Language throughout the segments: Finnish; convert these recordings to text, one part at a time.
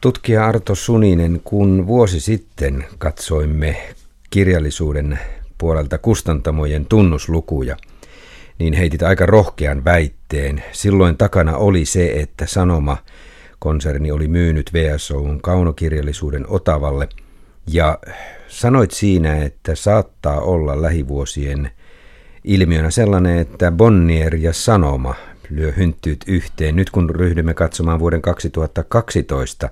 Tutkija Arto Suninen, kun vuosi sitten katsoimme kirjallisuuden puolelta kustantamojen tunnuslukuja, niin heitit aika rohkean väitteen. Silloin takana oli se, että Sanoma konserni oli myynyt VSOun kaunokirjallisuuden Otavalle ja sanoit siinä, että saattaa olla lähivuosien ilmiönä sellainen, että Bonnier ja Sanoma lyö hynttyyt yhteen. Nyt kun ryhdymme katsomaan vuoden 2012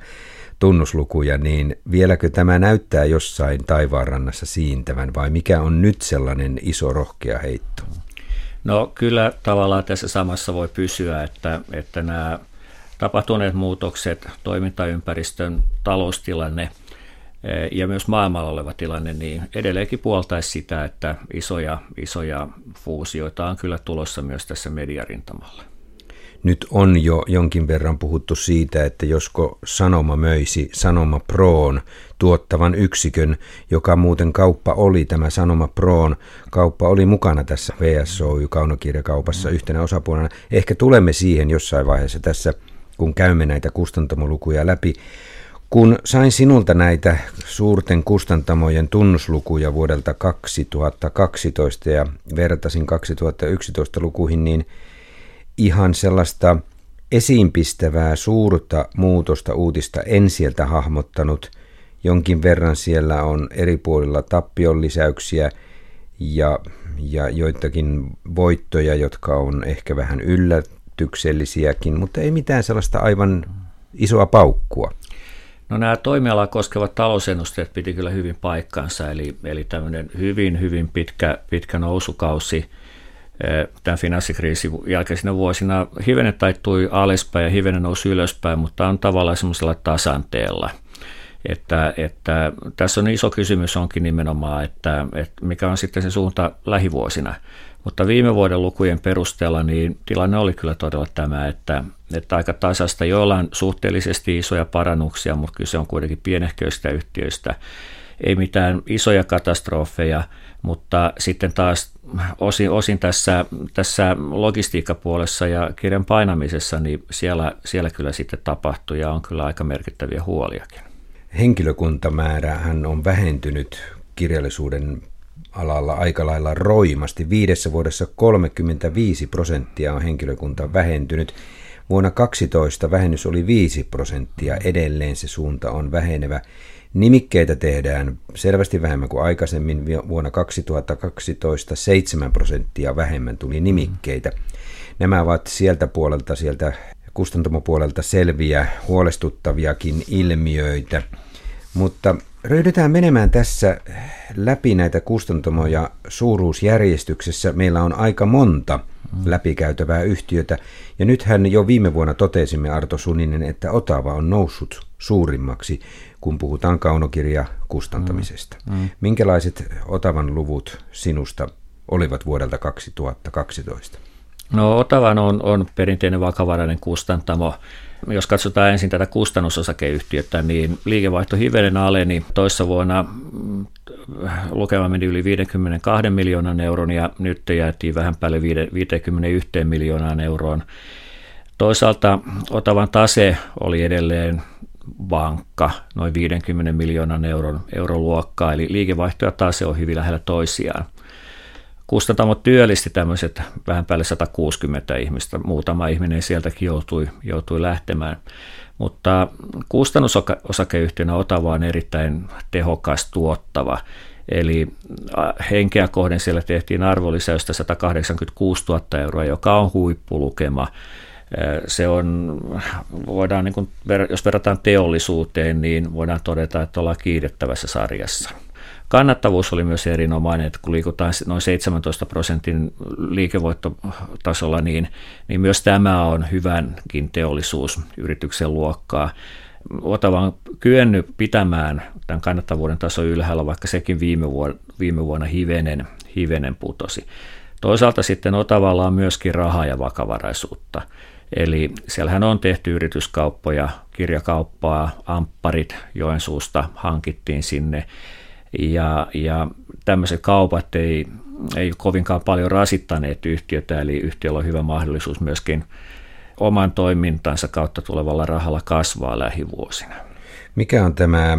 tunnuslukuja, niin vieläkö tämä näyttää jossain taivaanrannassa siintävän vai mikä on nyt sellainen iso rohkea heitto? No kyllä tavallaan tässä samassa voi pysyä, että, että nämä tapahtuneet muutokset, toimintaympäristön taloustilanne eh, ja myös maailmalla oleva tilanne, niin edelleenkin puoltaisi sitä, että isoja, isoja fuusioita on kyllä tulossa myös tässä mediarintamalla. Nyt on jo jonkin verran puhuttu siitä, että josko Sanoma möisi Sanoma Proon tuottavan yksikön, joka muuten kauppa oli, tämä Sanoma Proon kauppa oli mukana tässä VSOY kaunokirjakaupassa yhtenä osapuolena. Ehkä tulemme siihen jossain vaiheessa tässä, kun käymme näitä kustantamolukuja läpi. Kun sain sinulta näitä suurten kustantamojen tunnuslukuja vuodelta 2012 ja vertasin 2011 lukuihin, niin ihan sellaista esiinpistävää suurta muutosta uutista en sieltä hahmottanut. Jonkin verran siellä on eri puolilla tappion lisäyksiä ja, ja joitakin voittoja, jotka on ehkä vähän yllätyksellisiäkin, mutta ei mitään sellaista aivan isoa paukkua. No nämä toimialaa koskevat talousennusteet piti kyllä hyvin paikkansa, eli, eli tämmöinen hyvin, hyvin pitkä, pitkä nousukausi – tämän finanssikriisin jälkeisinä vuosina hivenen taittui alaspäin ja hivenen nousi ylöspäin, mutta on tavallaan semmoisella tasanteella. Että, että tässä on iso kysymys onkin nimenomaan, että, että mikä on sitten se suunta lähivuosina. Mutta viime vuoden lukujen perusteella niin tilanne oli kyllä todella tämä, että, että aika tasasta joillain suhteellisesti isoja parannuksia, mutta kyse on kuitenkin pienehköistä yhtiöistä. Ei mitään isoja katastrofeja, mutta sitten taas osin, osin tässä, tässä logistiikkapuolessa ja kirjan painamisessa, niin siellä, siellä kyllä sitten tapahtuu ja on kyllä aika merkittäviä huoliakin. Henkilökuntamäärä hän on vähentynyt kirjallisuuden alalla aika lailla roimasti. Viidessä vuodessa 35 prosenttia on henkilökunta vähentynyt. Vuonna 12 vähennys oli 5 prosenttia, edelleen se suunta on vähenevä. Nimikkeitä tehdään selvästi vähemmän kuin aikaisemmin. Vuonna 2012 7 prosenttia vähemmän tuli nimikkeitä. Nämä ovat sieltä puolelta, sieltä kustantamopuolelta selviä, huolestuttaviakin ilmiöitä. Mutta ryhdytään menemään tässä läpi näitä kustantamoja suuruusjärjestyksessä. Meillä on aika monta läpikäytävää yhtiötä. Ja nythän jo viime vuonna totesimme Arto Suninen, että Otava on noussut suurimmaksi kun puhutaan kaunokirja kustantamisesta. Mm. Mm. Minkälaiset Otavan luvut sinusta olivat vuodelta 2012? No Otavan on, on perinteinen vakavarainen kustantamo. Jos katsotaan ensin tätä kustannusosakeyhtiötä, niin liikevaihto hivenen aleni. Toissa vuonna lukema meni yli 52 miljoonan euron ja nyt jäätiin vähän päälle 51 miljoonaan euroon. Toisaalta Otavan tase oli edelleen vankka, noin 50 miljoonan euron, euron luokkaa, eli liikevaihto ja tase on hyvin lähellä toisiaan. Kustantamo työllisti tämmöiset vähän päälle 160 ihmistä, muutama ihminen sieltäkin joutui, joutui lähtemään. Mutta kustannusosakeyhtiönä Otava on erittäin tehokas tuottava. Eli henkeä kohden siellä tehtiin arvonlisäystä 186 000 euroa, joka on huippulukema se on, voidaan niin kuin, jos verrataan teollisuuteen, niin voidaan todeta, että ollaan kiitettävässä sarjassa. Kannattavuus oli myös erinomainen, että kun liikutaan noin 17 prosentin liikevoittotasolla, niin, niin myös tämä on hyvänkin teollisuusyrityksen luokkaa. Otava on kyennyt pitämään tämän kannattavuuden taso ylhäällä, vaikka sekin viime vuonna, viime vuonna hivenen, hivenen putosi. Toisaalta sitten Otavalla on myöskin rahaa ja vakavaraisuutta. Eli siellähän on tehty yrityskauppoja, kirjakauppaa, ampparit Joensuusta hankittiin sinne. Ja, ja tämmöiset kaupat ei, ei kovinkaan paljon rasittaneet yhtiötä, eli yhtiöllä on hyvä mahdollisuus myöskin oman toimintansa kautta tulevalla rahalla kasvaa lähivuosina. Mikä on tämä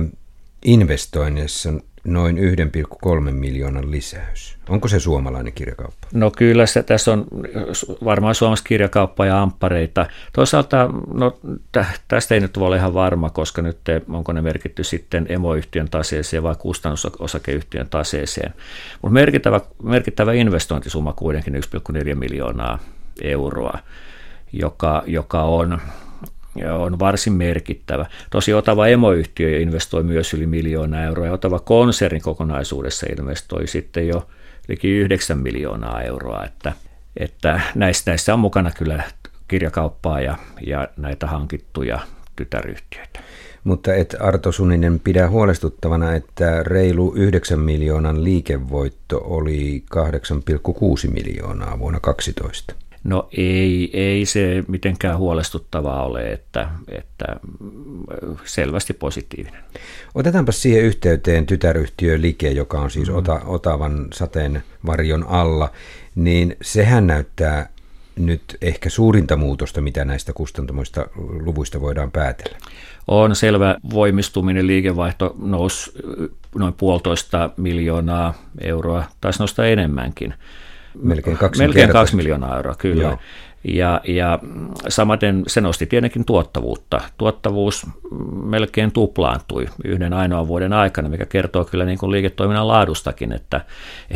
investoinnissa noin 1,3 miljoonan lisäys? Onko se suomalainen kirjakauppa? No kyllä se, tässä on varmaan suomalaista kirjakauppa ja amppareita. Toisaalta no, tästä ei nyt voi olla ihan varma, koska nyt onko ne merkitty sitten emoyhtiön taseeseen vai kustannusosakeyhtiön taseeseen. Mutta merkittävä, merkittävä investointisumma kuitenkin 1,4 miljoonaa euroa, joka, joka on on varsin merkittävä. Tosi Otava emoyhtiö investoi myös yli miljoonaa euroa ja Otava konsernin kokonaisuudessa investoi sitten jo liki 9 miljoonaa euroa, että, että näissä, näissä on mukana kyllä kirjakauppaa ja, ja näitä hankittuja tytäryhtiöitä. Mutta et Arto Suninen pidä huolestuttavana, että reilu 9 miljoonan liikevoitto oli 8,6 miljoonaa vuonna 2012. No ei, ei se mitenkään huolestuttavaa ole, että, että selvästi positiivinen. Otetaanpa siihen yhteyteen tytäryhtiö Like, joka on siis mm. Ota, Otavan sateen varjon alla, niin sehän näyttää nyt ehkä suurinta muutosta, mitä näistä kustantamoista luvuista voidaan päätellä. On selvä voimistuminen, liikevaihto nousi noin puolitoista miljoonaa euroa, taisi nostaa enemmänkin. Melkein kaksi, Melkein kaksi miljoonaa euroa, kyllä. Joo. Ja, ja samaten se nosti tietenkin tuottavuutta. Tuottavuus melkein tuplaantui yhden ainoan vuoden aikana, mikä kertoo kyllä niin kuin liiketoiminnan laadustakin, että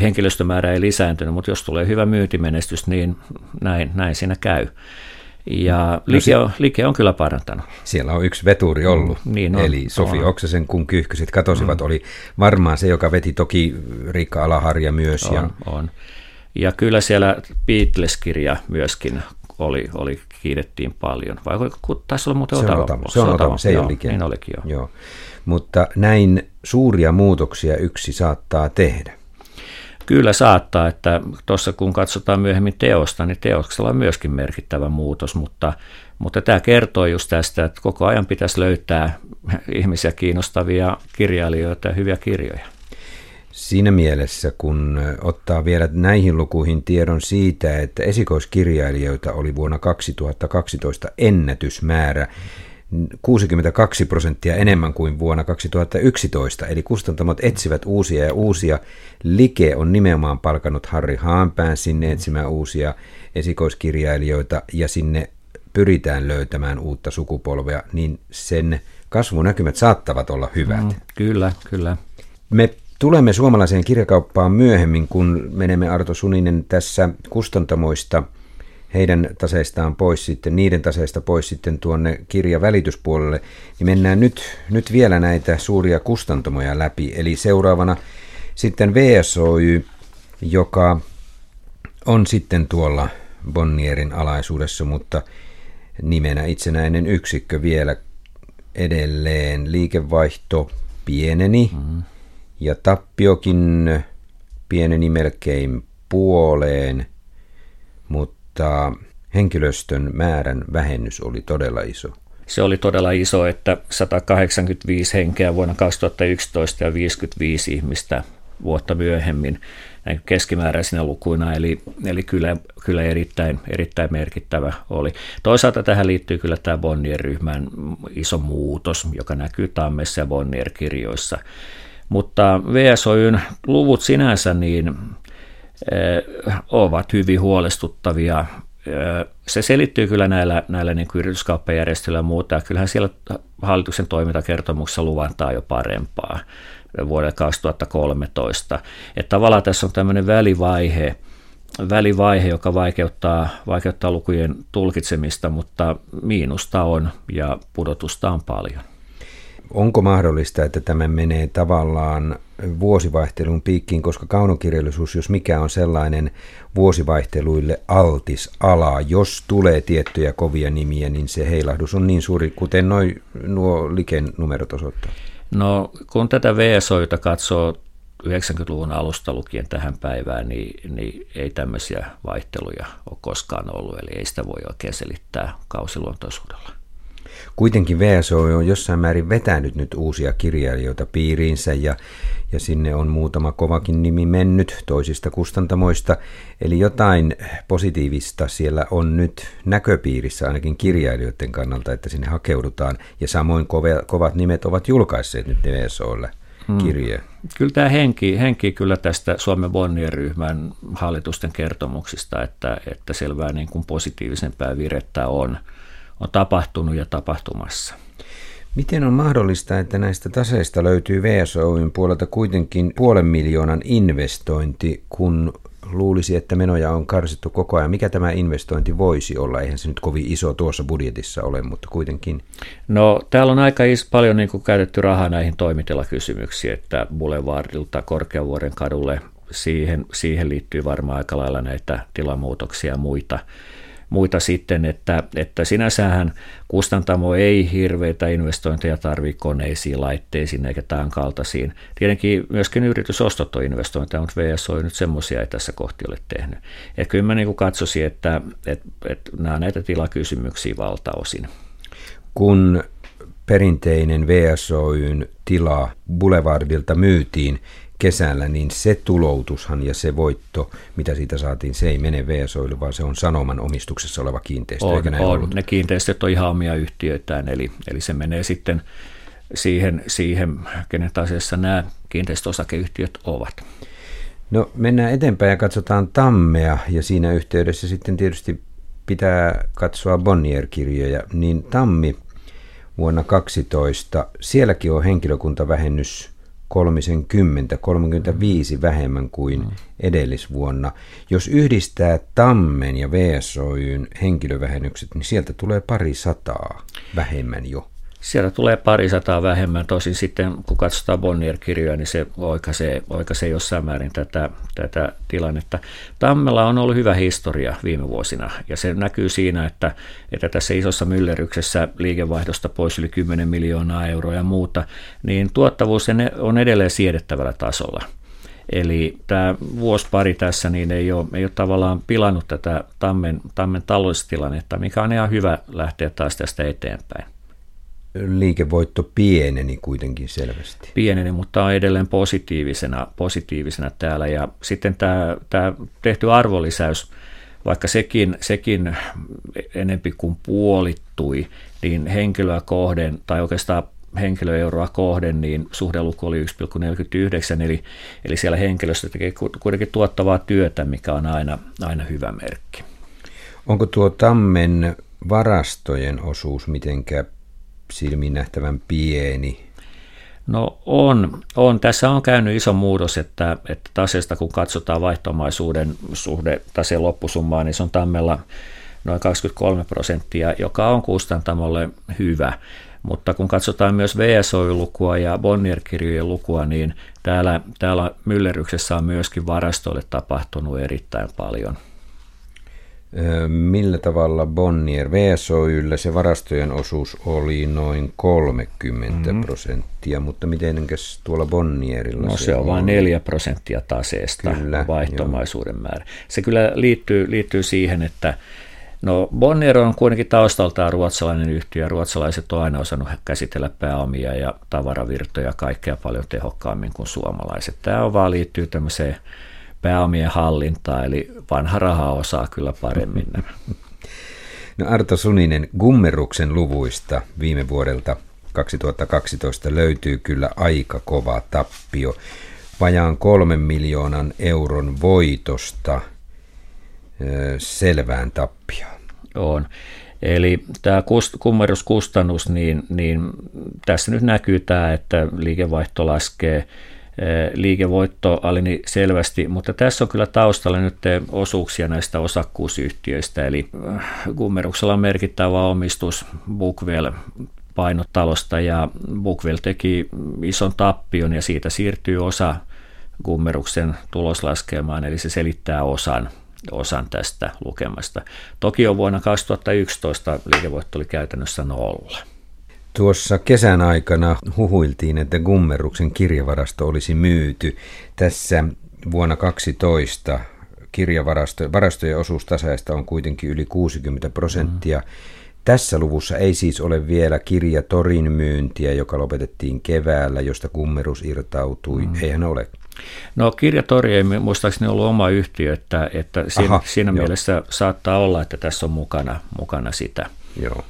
henkilöstömäärä ei lisääntynyt, mutta jos tulee hyvä myyntimenestys, niin näin, näin siinä käy. Ja no Like, on, kyllä parantanut. Siellä on yksi veturi ollut, mm, niin on, eli Sofi on. Oksasen, kun kyyhkysit katosivat, mm. oli varmaan se, joka veti toki Riikka Alaharja myös. On, ja... on. Ja kyllä siellä Beatles-kirja myöskin oli, oli kiitettiin paljon. Vai taisi olla muuten se otava? On otava. Se on otava, se ei ole Niin olikin jo. Joo. Mutta näin suuria muutoksia yksi saattaa tehdä. Kyllä saattaa, että tuossa kun katsotaan myöhemmin teosta, niin teoksella on myöskin merkittävä muutos, mutta, mutta tämä kertoo just tästä, että koko ajan pitäisi löytää ihmisiä kiinnostavia kirjailijoita ja hyviä kirjoja. Siinä mielessä, kun ottaa vielä näihin lukuihin tiedon siitä, että esikoiskirjailijoita oli vuonna 2012 ennätysmäärä, 62 prosenttia enemmän kuin vuonna 2011, eli kustantamot etsivät uusia ja uusia. Like on nimenomaan palkannut Harri Haanpään sinne etsimään uusia esikoiskirjailijoita ja sinne pyritään löytämään uutta sukupolvea, niin sen kasvunäkymät saattavat olla hyvät. Mm, kyllä, kyllä. Me Tulemme suomalaiseen kirjakauppaan myöhemmin, kun menemme Arto Suninen tässä kustantamoista heidän taseistaan pois sitten, niiden taseista pois sitten tuonne kirjavälityspuolelle, niin mennään nyt, nyt vielä näitä suuria kustantamoja läpi. Eli seuraavana sitten VSOY, joka on sitten tuolla Bonnierin alaisuudessa, mutta nimenä itsenäinen yksikkö vielä edelleen. Liikevaihto pieneni. Mm-hmm ja tappiokin pieneni melkein puoleen, mutta henkilöstön määrän vähennys oli todella iso. Se oli todella iso, että 185 henkeä vuonna 2011 ja 55 ihmistä vuotta myöhemmin näin keskimääräisinä lukuina, eli, eli kyllä, kyllä erittäin, erittäin merkittävä oli. Toisaalta tähän liittyy kyllä tämä Bonnier-ryhmän iso muutos, joka näkyy Tammessa ja Bonnier-kirjoissa. Mutta VSOYn luvut sinänsä niin eh, ovat hyvin huolestuttavia. Eh, se selittyy kyllä näillä, näillä niin yrityskauppajärjestöillä ja muuta. Kyllähän siellä hallituksen toimintakertomuksessa luvantaa jo parempaa vuodelle 2013. Että tavallaan tässä on tämmöinen välivaihe, välivaihe, joka vaikeuttaa, vaikeuttaa lukujen tulkitsemista, mutta miinusta on ja pudotusta on paljon. Onko mahdollista, että tämä menee tavallaan vuosivaihtelun piikkiin, koska kaunokirjallisuus, jos mikä on sellainen vuosivaihteluille altis ala, jos tulee tiettyjä kovia nimiä, niin se heilahdus on niin suuri, kuten noi, nuo liken numerot osoittaa. No kun tätä VSOita katsoo 90-luvun alusta lukien tähän päivään, niin, niin ei tämmöisiä vaihteluja ole koskaan ollut, eli ei sitä voi oikein selittää kausiluontoisuudella. Kuitenkin VSO on jossain määrin vetänyt nyt uusia kirjailijoita piiriinsä ja, ja sinne on muutama kovakin nimi mennyt toisista kustantamoista. Eli jotain positiivista siellä on nyt näköpiirissä ainakin kirjailijoiden kannalta, että sinne hakeudutaan. Ja samoin kovat nimet ovat julkaisseet nyt VSOlle hmm. kirje. Kyllä tämä henki, henki kyllä tästä Suomen Bonnier-ryhmän hallitusten kertomuksista, että, että selvää niin kuin positiivisempää virettä on, on tapahtunut ja tapahtumassa. Miten on mahdollista, että näistä taseista löytyy VSOyn puolelta kuitenkin puolen miljoonan investointi, kun luulisi, että menoja on karsittu koko ajan. Mikä tämä investointi voisi olla? Eihän se nyt kovin iso tuossa budjetissa ole, mutta kuitenkin. No täällä on aika is, paljon niin kuin käytetty rahaa näihin toimitilakysymyksiin, että Boulevardilta Korkeavuoren kadulle siihen, siihen liittyy varmaan aika lailla näitä tilamuutoksia ja muita muita sitten, että, että sinänsähän kustantamo ei hirveitä investointeja tarvitse koneisiin, laitteisiin eikä tämän kaltaisiin. Tietenkin myöskin yritysostot on investointeja, mutta VSO nyt semmoisia ei tässä kohti ole tehnyt. Et kyllä mä niin katsoisin, että, että, että nämä näitä tilakysymyksiä valtaosin. Kun perinteinen VSOyn tila Boulevardilta myytiin, kesällä, niin se tuloutushan ja se voitto, mitä siitä saatiin, se ei mene VSOille, vaan se on Sanoman omistuksessa oleva kiinteistö, on, eikä näin on. ollut? Ne kiinteistöt on ihan omia yhtiöitään, eli, eli se menee sitten siihen, siihen kenen taseessa nämä kiinteistöosakeyhtiöt ovat. No mennään eteenpäin ja katsotaan Tammea, ja siinä yhteydessä sitten tietysti pitää katsoa Bonnier-kirjoja, niin Tammi vuonna 12, sielläkin on henkilökuntavähennys 30, 35 vähemmän kuin mm. edellisvuonna. Jos yhdistää Tammen ja VSOYn henkilövähennykset, niin sieltä tulee pari sataa vähemmän jo. Sieltä tulee pari sataa vähemmän. Tosin sitten, kun katsotaan Bonnier-kirjoja, niin se oikaisee, oikaisee jossain määrin tätä, tätä tilannetta. Tammella on ollut hyvä historia viime vuosina, ja se näkyy siinä, että, että tässä isossa myllerryksessä liikevaihdosta pois yli 10 miljoonaa euroa ja muuta, niin tuottavuus on edelleen siedettävällä tasolla. Eli tämä vuosi pari tässä niin ei ole, ei ole tavallaan pilannut tätä Tammen, tammen taloudellista tilannetta, mikä on ihan hyvä lähteä taas tästä eteenpäin liikevoitto pieneni kuitenkin selvästi. Pieneni, mutta on edelleen positiivisena, positiivisena täällä. Ja sitten tämä, tämä tehty arvonlisäys, vaikka sekin, sekin enempi kuin puolittui, niin henkilöä kohden, tai oikeastaan henkilöeuroa kohden, niin suhdeluku oli 1,49, eli, eli siellä henkilöstö tekee kuitenkin tuottavaa työtä, mikä on aina, aina hyvä merkki. Onko tuo Tammen varastojen osuus mitenkä silmiin nähtävän pieni? No on, on. Tässä on käynyt iso muutos, että, että taseesta kun katsotaan vaihtomaisuuden suhde taseen loppusummaa, niin se on tammella noin 23 prosenttia, joka on kustantamolle hyvä. Mutta kun katsotaan myös VSO-lukua ja Bonnier-kirjojen lukua, niin täällä, täällä myllerryksessä on myöskin varastoille tapahtunut erittäin paljon – Millä tavalla Bonnier VSOYllä se varastojen osuus oli noin 30 mm-hmm. prosenttia, mutta miten tuolla Bonnierilla no, se, se on, vain 4 prosenttia taseesta kyllä, vaihtomaisuuden joo. määrä. Se kyllä liittyy, liittyy siihen, että No Bonnier on kuitenkin taustaltaan ruotsalainen yhtiö. Ruotsalaiset on aina osannut käsitellä pääomia ja tavaravirtoja kaikkea paljon tehokkaammin kuin suomalaiset. Tämä on vaan liittyy tämmöiseen pääomien hallintaa, eli vanha raha osaa kyllä paremmin nämä. No Arto Suninen, Gummeruksen luvuista viime vuodelta 2012 löytyy kyllä aika kova tappio. Vajaan kolmen miljoonan euron voitosta selvään tappioon. On. Eli tämä kummeruskustannus, niin, niin tässä nyt näkyy tämä, että liikevaihto laskee – liikevoitto aleni selvästi, mutta tässä on kyllä taustalla nyt osuuksia näistä osakkuusyhtiöistä, eli Gummeruksella on merkittävä omistus Bookvel painotalosta ja Bookvel teki ison tappion ja siitä siirtyy osa Gummeruksen tuloslaskelmaan, eli se selittää osan osan tästä lukemasta. Toki on vuonna 2011 liikevoitto oli käytännössä nolla. Tuossa kesän aikana huhuiltiin, että Gummeruksen kirjavarasto olisi myyty. Tässä vuonna 12 kirjavarastojen osuus tasaista on kuitenkin yli 60 prosenttia. Mm. Tässä luvussa ei siis ole vielä kirja Torin myyntiä, joka lopetettiin keväällä, josta kummerus irtautui. Mm. Eihän ole. No kirjatori ei muistaakseni ollut oma yhtiö, että, että siinä, Aha, siinä mielessä saattaa olla, että tässä on mukana, mukana sitä. Joo.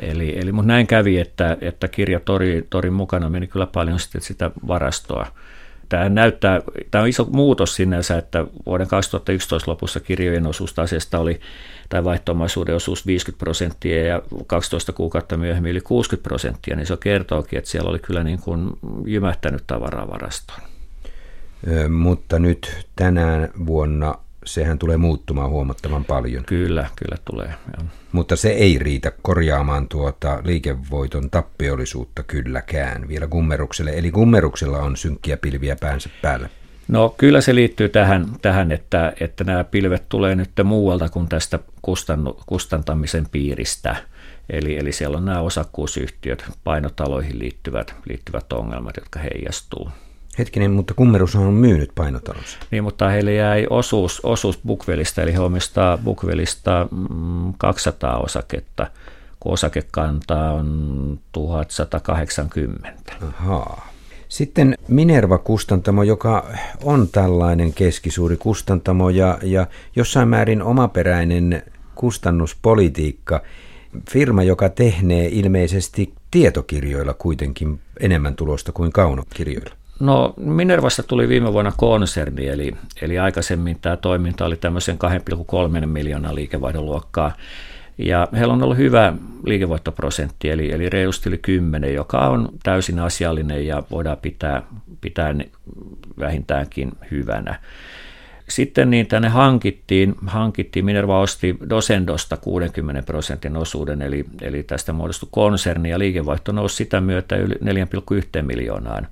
Eli, eli mutta näin kävi, että, että kirjatori torin mukana meni kyllä paljon sitten sitä varastoa. Tämä näyttää, tämä on iso muutos sinänsä, että vuoden 2011 lopussa kirjojen osuus asiasta oli, tai vaihtoomaisuuden osuus 50 prosenttia ja 12 kuukautta myöhemmin yli 60 prosenttia, niin se kertookin, että siellä oli kyllä niin kuin jymähtänyt tavaraa varastoon. Mutta nyt tänään vuonna sehän tulee muuttumaan huomattavan paljon. Kyllä, kyllä tulee. Joo. Mutta se ei riitä korjaamaan tuota liikevoiton tappiollisuutta kylläkään vielä kummerukselle. Eli kummeruksella on synkkiä pilviä päänsä päällä. No kyllä se liittyy tähän, tähän että, että nämä pilvet tulee nyt muualta kuin tästä kustannu, kustantamisen piiristä. Eli, eli siellä on nämä osakkuusyhtiöt, painotaloihin liittyvät, liittyvät ongelmat, jotka heijastuu. Hetkinen, mutta Kummerus on myynyt painotalonsa. Niin, mutta heille jäi osuus, osuus Bookvelista, eli he omistaa Bookvelista 200 mm, osaketta, kun osakekanta on 1180. Ahaa. Sitten Minerva-kustantamo, joka on tällainen keskisuuri kustantamo ja, ja jossain määrin omaperäinen kustannuspolitiikka. Firma, joka tehnee ilmeisesti tietokirjoilla kuitenkin enemmän tulosta kuin kaunokirjoilla. No Minervasta tuli viime vuonna konserni, eli, eli aikaisemmin tämä toiminta oli tämmöisen 2,3 miljoonaa liikevaihdon luokkaa. Ja heillä on ollut hyvä liikevoittoprosentti, eli, eli reilusti yli 10, joka on täysin asiallinen ja voidaan pitää, pitää vähintäänkin hyvänä. Sitten niin tänne hankittiin, hankittiin Minerva osti Dosendosta 60 prosentin osuuden, eli, eli tästä muodostui konserni ja liikevaihto nousi sitä myötä yli 4,1 miljoonaan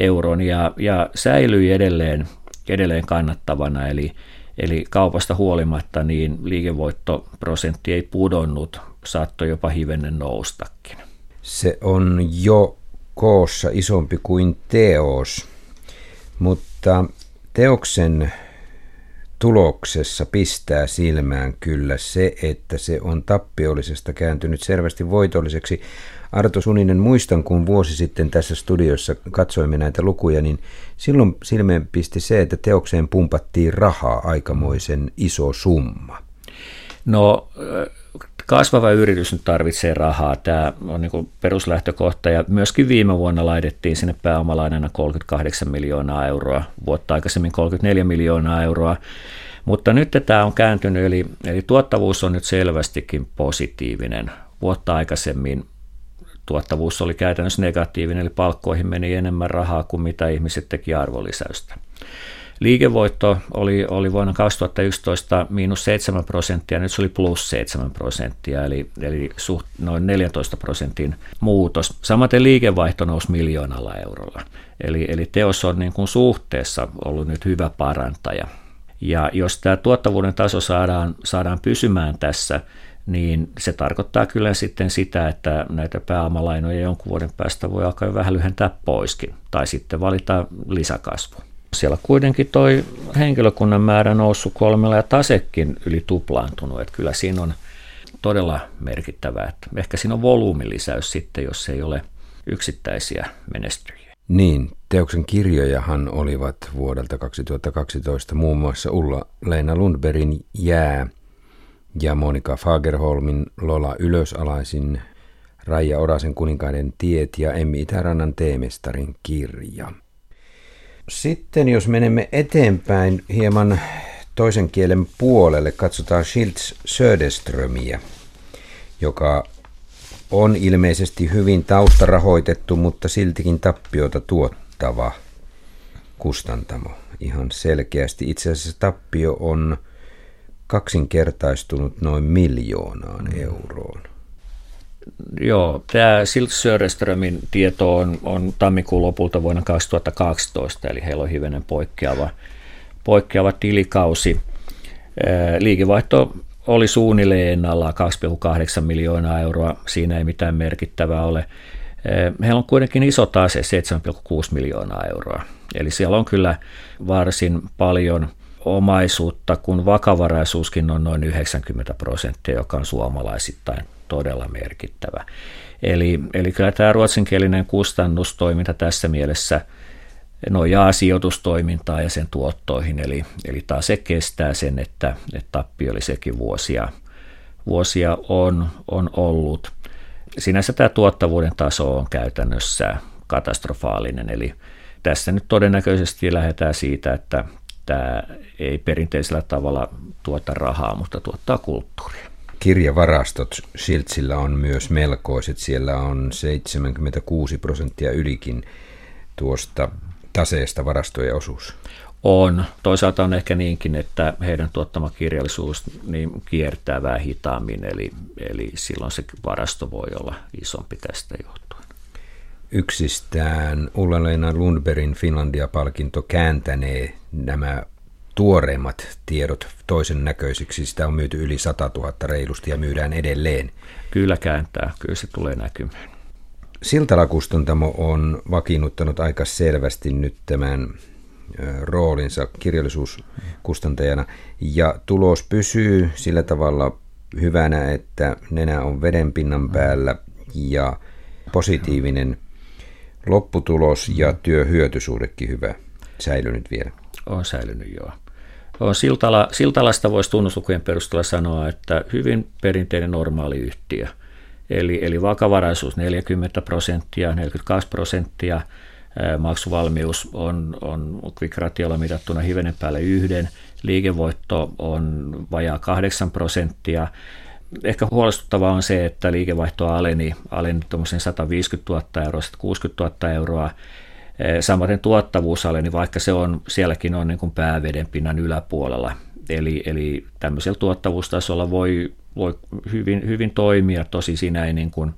euron ja, ja säilyi edelleen, edelleen kannattavana, eli, eli kaupasta huolimatta niin liikevoittoprosentti ei pudonnut, saattoi jopa hivenen noustakin. Se on jo koossa isompi kuin teos, mutta teoksen tuloksessa pistää silmään kyllä se, että se on tappiollisesta kääntynyt selvästi voitolliseksi. Arto Suninen, muistan kun vuosi sitten tässä studiossa katsoimme näitä lukuja, niin silloin silmeen pisti se, että teokseen pumpattiin rahaa aikamoisen iso summa. No kasvava yritys nyt tarvitsee rahaa. Tämä on niin peruslähtökohta ja myöskin viime vuonna laitettiin sinne pääomalainana 38 miljoonaa euroa, vuotta aikaisemmin 34 miljoonaa euroa. Mutta nyt tämä on kääntynyt, eli, eli tuottavuus on nyt selvästikin positiivinen. Vuotta aikaisemmin tuottavuus oli käytännössä negatiivinen, eli palkkoihin meni enemmän rahaa kuin mitä ihmiset teki arvonlisäystä. Liikevoitto oli, oli vuonna 2011 miinus 7 prosenttia, nyt se oli plus 7 prosenttia, eli, eli suht, noin 14 prosentin muutos. Samaten liikevaihto nousi miljoonalla eurolla, eli, eli teos on niin kuin suhteessa ollut nyt hyvä parantaja. Ja jos tämä tuottavuuden taso saadaan, saadaan pysymään tässä, niin se tarkoittaa kyllä sitten sitä, että näitä pääomalainoja jonkun vuoden päästä voi alkaa vähän lyhentää poiskin, tai sitten valita lisäkasvu. Siellä kuitenkin toi henkilökunnan määrä noussut kolmella ja tasekin yli tuplaantunut, että kyllä siinä on todella merkittävää. Että ehkä siinä on volyymin sitten, jos ei ole yksittäisiä menestyjiä. Niin, teoksen kirjojahan olivat vuodelta 2012 muun muassa Ulla-Leena Lundbergin Jää ja Monika Fagerholmin Lola Ylösalaisin, Raija Orasen kuninkaiden tiet ja Emmi Itärannan teemestarin kirja. Sitten jos menemme eteenpäin hieman toisen kielen puolelle, katsotaan Schiltz Söderströmiä, joka on ilmeisesti hyvin taustarahoitettu, mutta siltikin tappiota tuottava kustantamo. Ihan selkeästi. Itse asiassa tappio on kaksinkertaistunut noin miljoonaan mm. euroon. Joo, tämä Silt Söderströmin tieto on, on tammikuun lopulta vuonna 2012, eli heillä on hivenen poikkeava, poikkeava tilikausi. Liikevaihto oli suunnilleen ennallaan 2,8 miljoonaa euroa, siinä ei mitään merkittävää ole. Heillä on kuitenkin iso tase, 7,6 miljoonaa euroa. Eli siellä on kyllä varsin paljon omaisuutta, kun vakavaraisuuskin on noin 90 prosenttia, joka on suomalaisittain todella merkittävä. Eli, eli kyllä tämä ruotsinkielinen kustannustoiminta tässä mielessä nojaa sijoitustoimintaan ja sen tuottoihin, eli, eli taas se kestää sen, että, että tappiollisekin vuosia, vuosia on, on ollut. Sinänsä tämä tuottavuuden taso on käytännössä katastrofaalinen, eli tässä nyt todennäköisesti lähdetään siitä, että tämä ei perinteisellä tavalla tuota rahaa, mutta tuottaa kulttuuria. Kirjavarastot Schiltzillä on myös melkoiset. Siellä on 76 prosenttia ylikin tuosta taseesta varastojen osuus. On. Toisaalta on ehkä niinkin, että heidän tuottama kirjallisuus niin kiertää vähän hitaammin, eli, eli silloin se varasto voi olla isompi tästä johtuen. Yksistään Ulla-Leena Lundbergin Finlandia-palkinto kääntänee nämä tuoreimmat tiedot toisen näköisiksi. Sitä on myyty yli 100 000 reilusti ja myydään edelleen. Kyllä kääntää, kyllä se tulee näkymään. Siltalakustantamo on vakiinnuttanut aika selvästi nyt tämän roolinsa kirjallisuuskustantajana ja tulos pysyy sillä tavalla hyvänä, että nenä on vedenpinnan päällä ja positiivinen lopputulos ja työhyötysuudekin hyvä säilynyt vielä. On säilynyt, joo. On Siltala, Siltalasta voisi tunnuslukujen perusteella sanoa, että hyvin perinteinen normaali yhtiö. Eli, eli vakavaraisuus 40 prosenttia, 42 prosenttia, maksuvalmius on, on Quick mitattuna hivenen päälle yhden, liikevoitto on vajaa 8 prosenttia. Ehkä huolestuttavaa on se, että liikevaihto aleni, aleni 150 000 euroa, 60 000 euroa, Eh, samaten tuottavuus aleni, vaikka se on, sielläkin on niin päävedenpinnan yläpuolella. Eli, eli tämmöisellä tuottavuustasolla voi, voi hyvin, hyvin toimia, tosi siinä ei, niin kuin,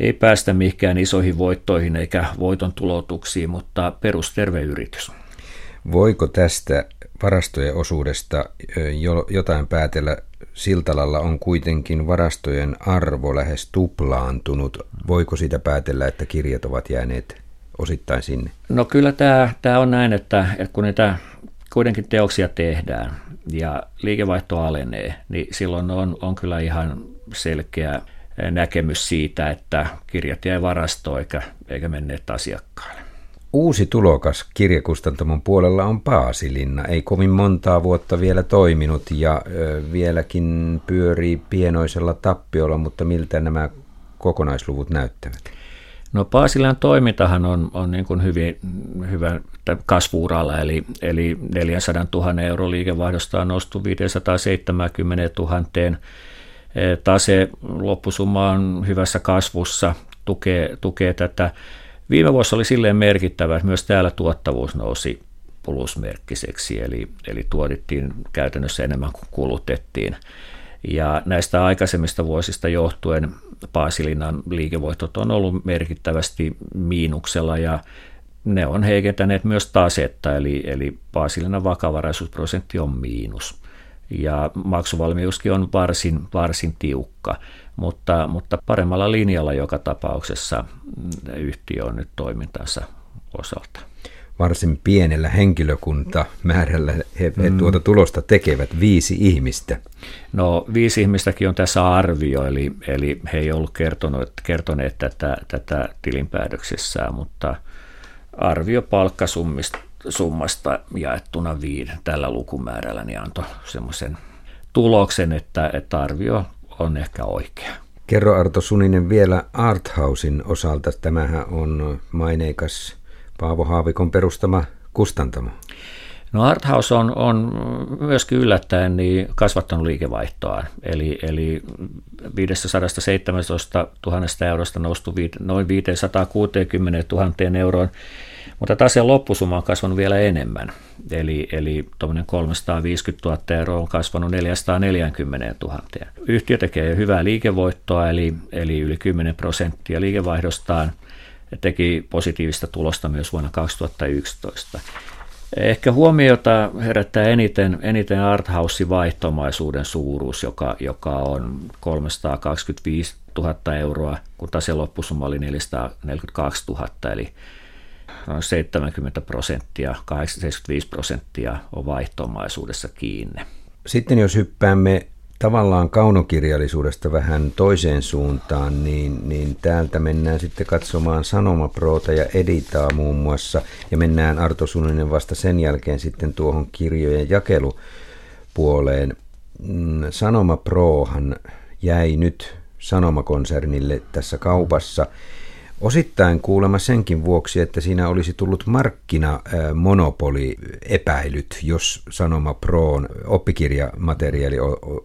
ei päästä mihinkään isoihin voittoihin eikä voiton tuloutuksiin, mutta perusterve yritys. Voiko tästä varastojen osuudesta jotain päätellä? Siltalalla on kuitenkin varastojen arvo lähes tuplaantunut. Voiko siitä päätellä, että kirjat ovat jääneet osittain sinne? No kyllä tämä, tämä on näin, että, että kun niitä kuitenkin teoksia tehdään ja liikevaihto alenee, niin silloin on, on kyllä ihan selkeä näkemys siitä, että kirjat jäi varastoon eikä, eikä menneet asiakkaalle. Uusi tulokas kirjakustantamon puolella on Paasilinna. Ei kovin montaa vuotta vielä toiminut ja vieläkin pyörii pienoisella tappiolla, mutta miltä nämä kokonaisluvut näyttävät? No Paasilan toimintahan on, on niin kuin hyvin, hyvä kasvuuralla, eli, eli 400 000 euro liikevaihdosta on noustu 570 000. Tase loppusumma on hyvässä kasvussa, tukee, tukee tätä. Viime vuosi oli silleen merkittävä, että myös täällä tuottavuus nousi plusmerkkiseksi, eli, eli tuodittiin käytännössä enemmän kuin kulutettiin. Ja näistä aikaisemmista vuosista johtuen Paasilinnan liikevoitot on ollut merkittävästi miinuksella ja ne on heikentäneet myös tasetta, eli, eli Paasilinnan vakavaraisuusprosentti on miinus. Ja maksuvalmiuskin on varsin, varsin tiukka, mutta, mutta paremmalla linjalla joka tapauksessa yhtiö on nyt toimintansa osalta varsin pienellä henkilökuntamäärällä he, he mm. tuota tulosta tekevät viisi ihmistä. No viisi ihmistäkin on tässä arvio, eli, eli he ei ollut kertonut, kertoneet tätä, tätä tilinpäätöksessään, mutta arvio palkkasummista summasta jaettuna viiden tällä lukumäärällä niin antoi semmoisen tuloksen, että, että arvio on ehkä oikea. Kerro Arto Suninen vielä Arthausin osalta. Tämähän on maineikas Paavo Haavikon perustama kustantamo? No Arthouse on, on myöskin yllättäen niin kasvattanut liikevaihtoa, eli, eli 517 000 eurosta noustu noin 560 000 euroon, mutta taas loppusumma on kasvanut vielä enemmän, eli, eli 350 000 euroa on kasvanut 440 000. Yhtiö tekee hyvää liikevoittoa, eli, eli yli 10 prosenttia liikevaihdostaan – teki positiivista tulosta myös vuonna 2011. Ehkä huomiota herättää eniten, eniten Arthausin vaihtomaisuuden suuruus, joka, joka on 325 000 euroa, kun tase loppusumma oli 442 000, eli noin 70 prosenttia, 85 prosenttia on vaihtomaisuudessa kiinni. Sitten jos hyppäämme tavallaan kaunokirjallisuudesta vähän toiseen suuntaan, niin, niin täältä mennään sitten katsomaan Sanomaproota ja Editaa muun muassa, ja mennään Arto Suninen vasta sen jälkeen sitten tuohon kirjojen jakelupuoleen. Mm, Sanoma Prohan jäi nyt Sanomakonsernille tässä kaupassa. Osittain kuulemma senkin vuoksi, että siinä olisi tullut markkinamonopoli epäilyt, jos Sanoma Proon oppikirjamateriaali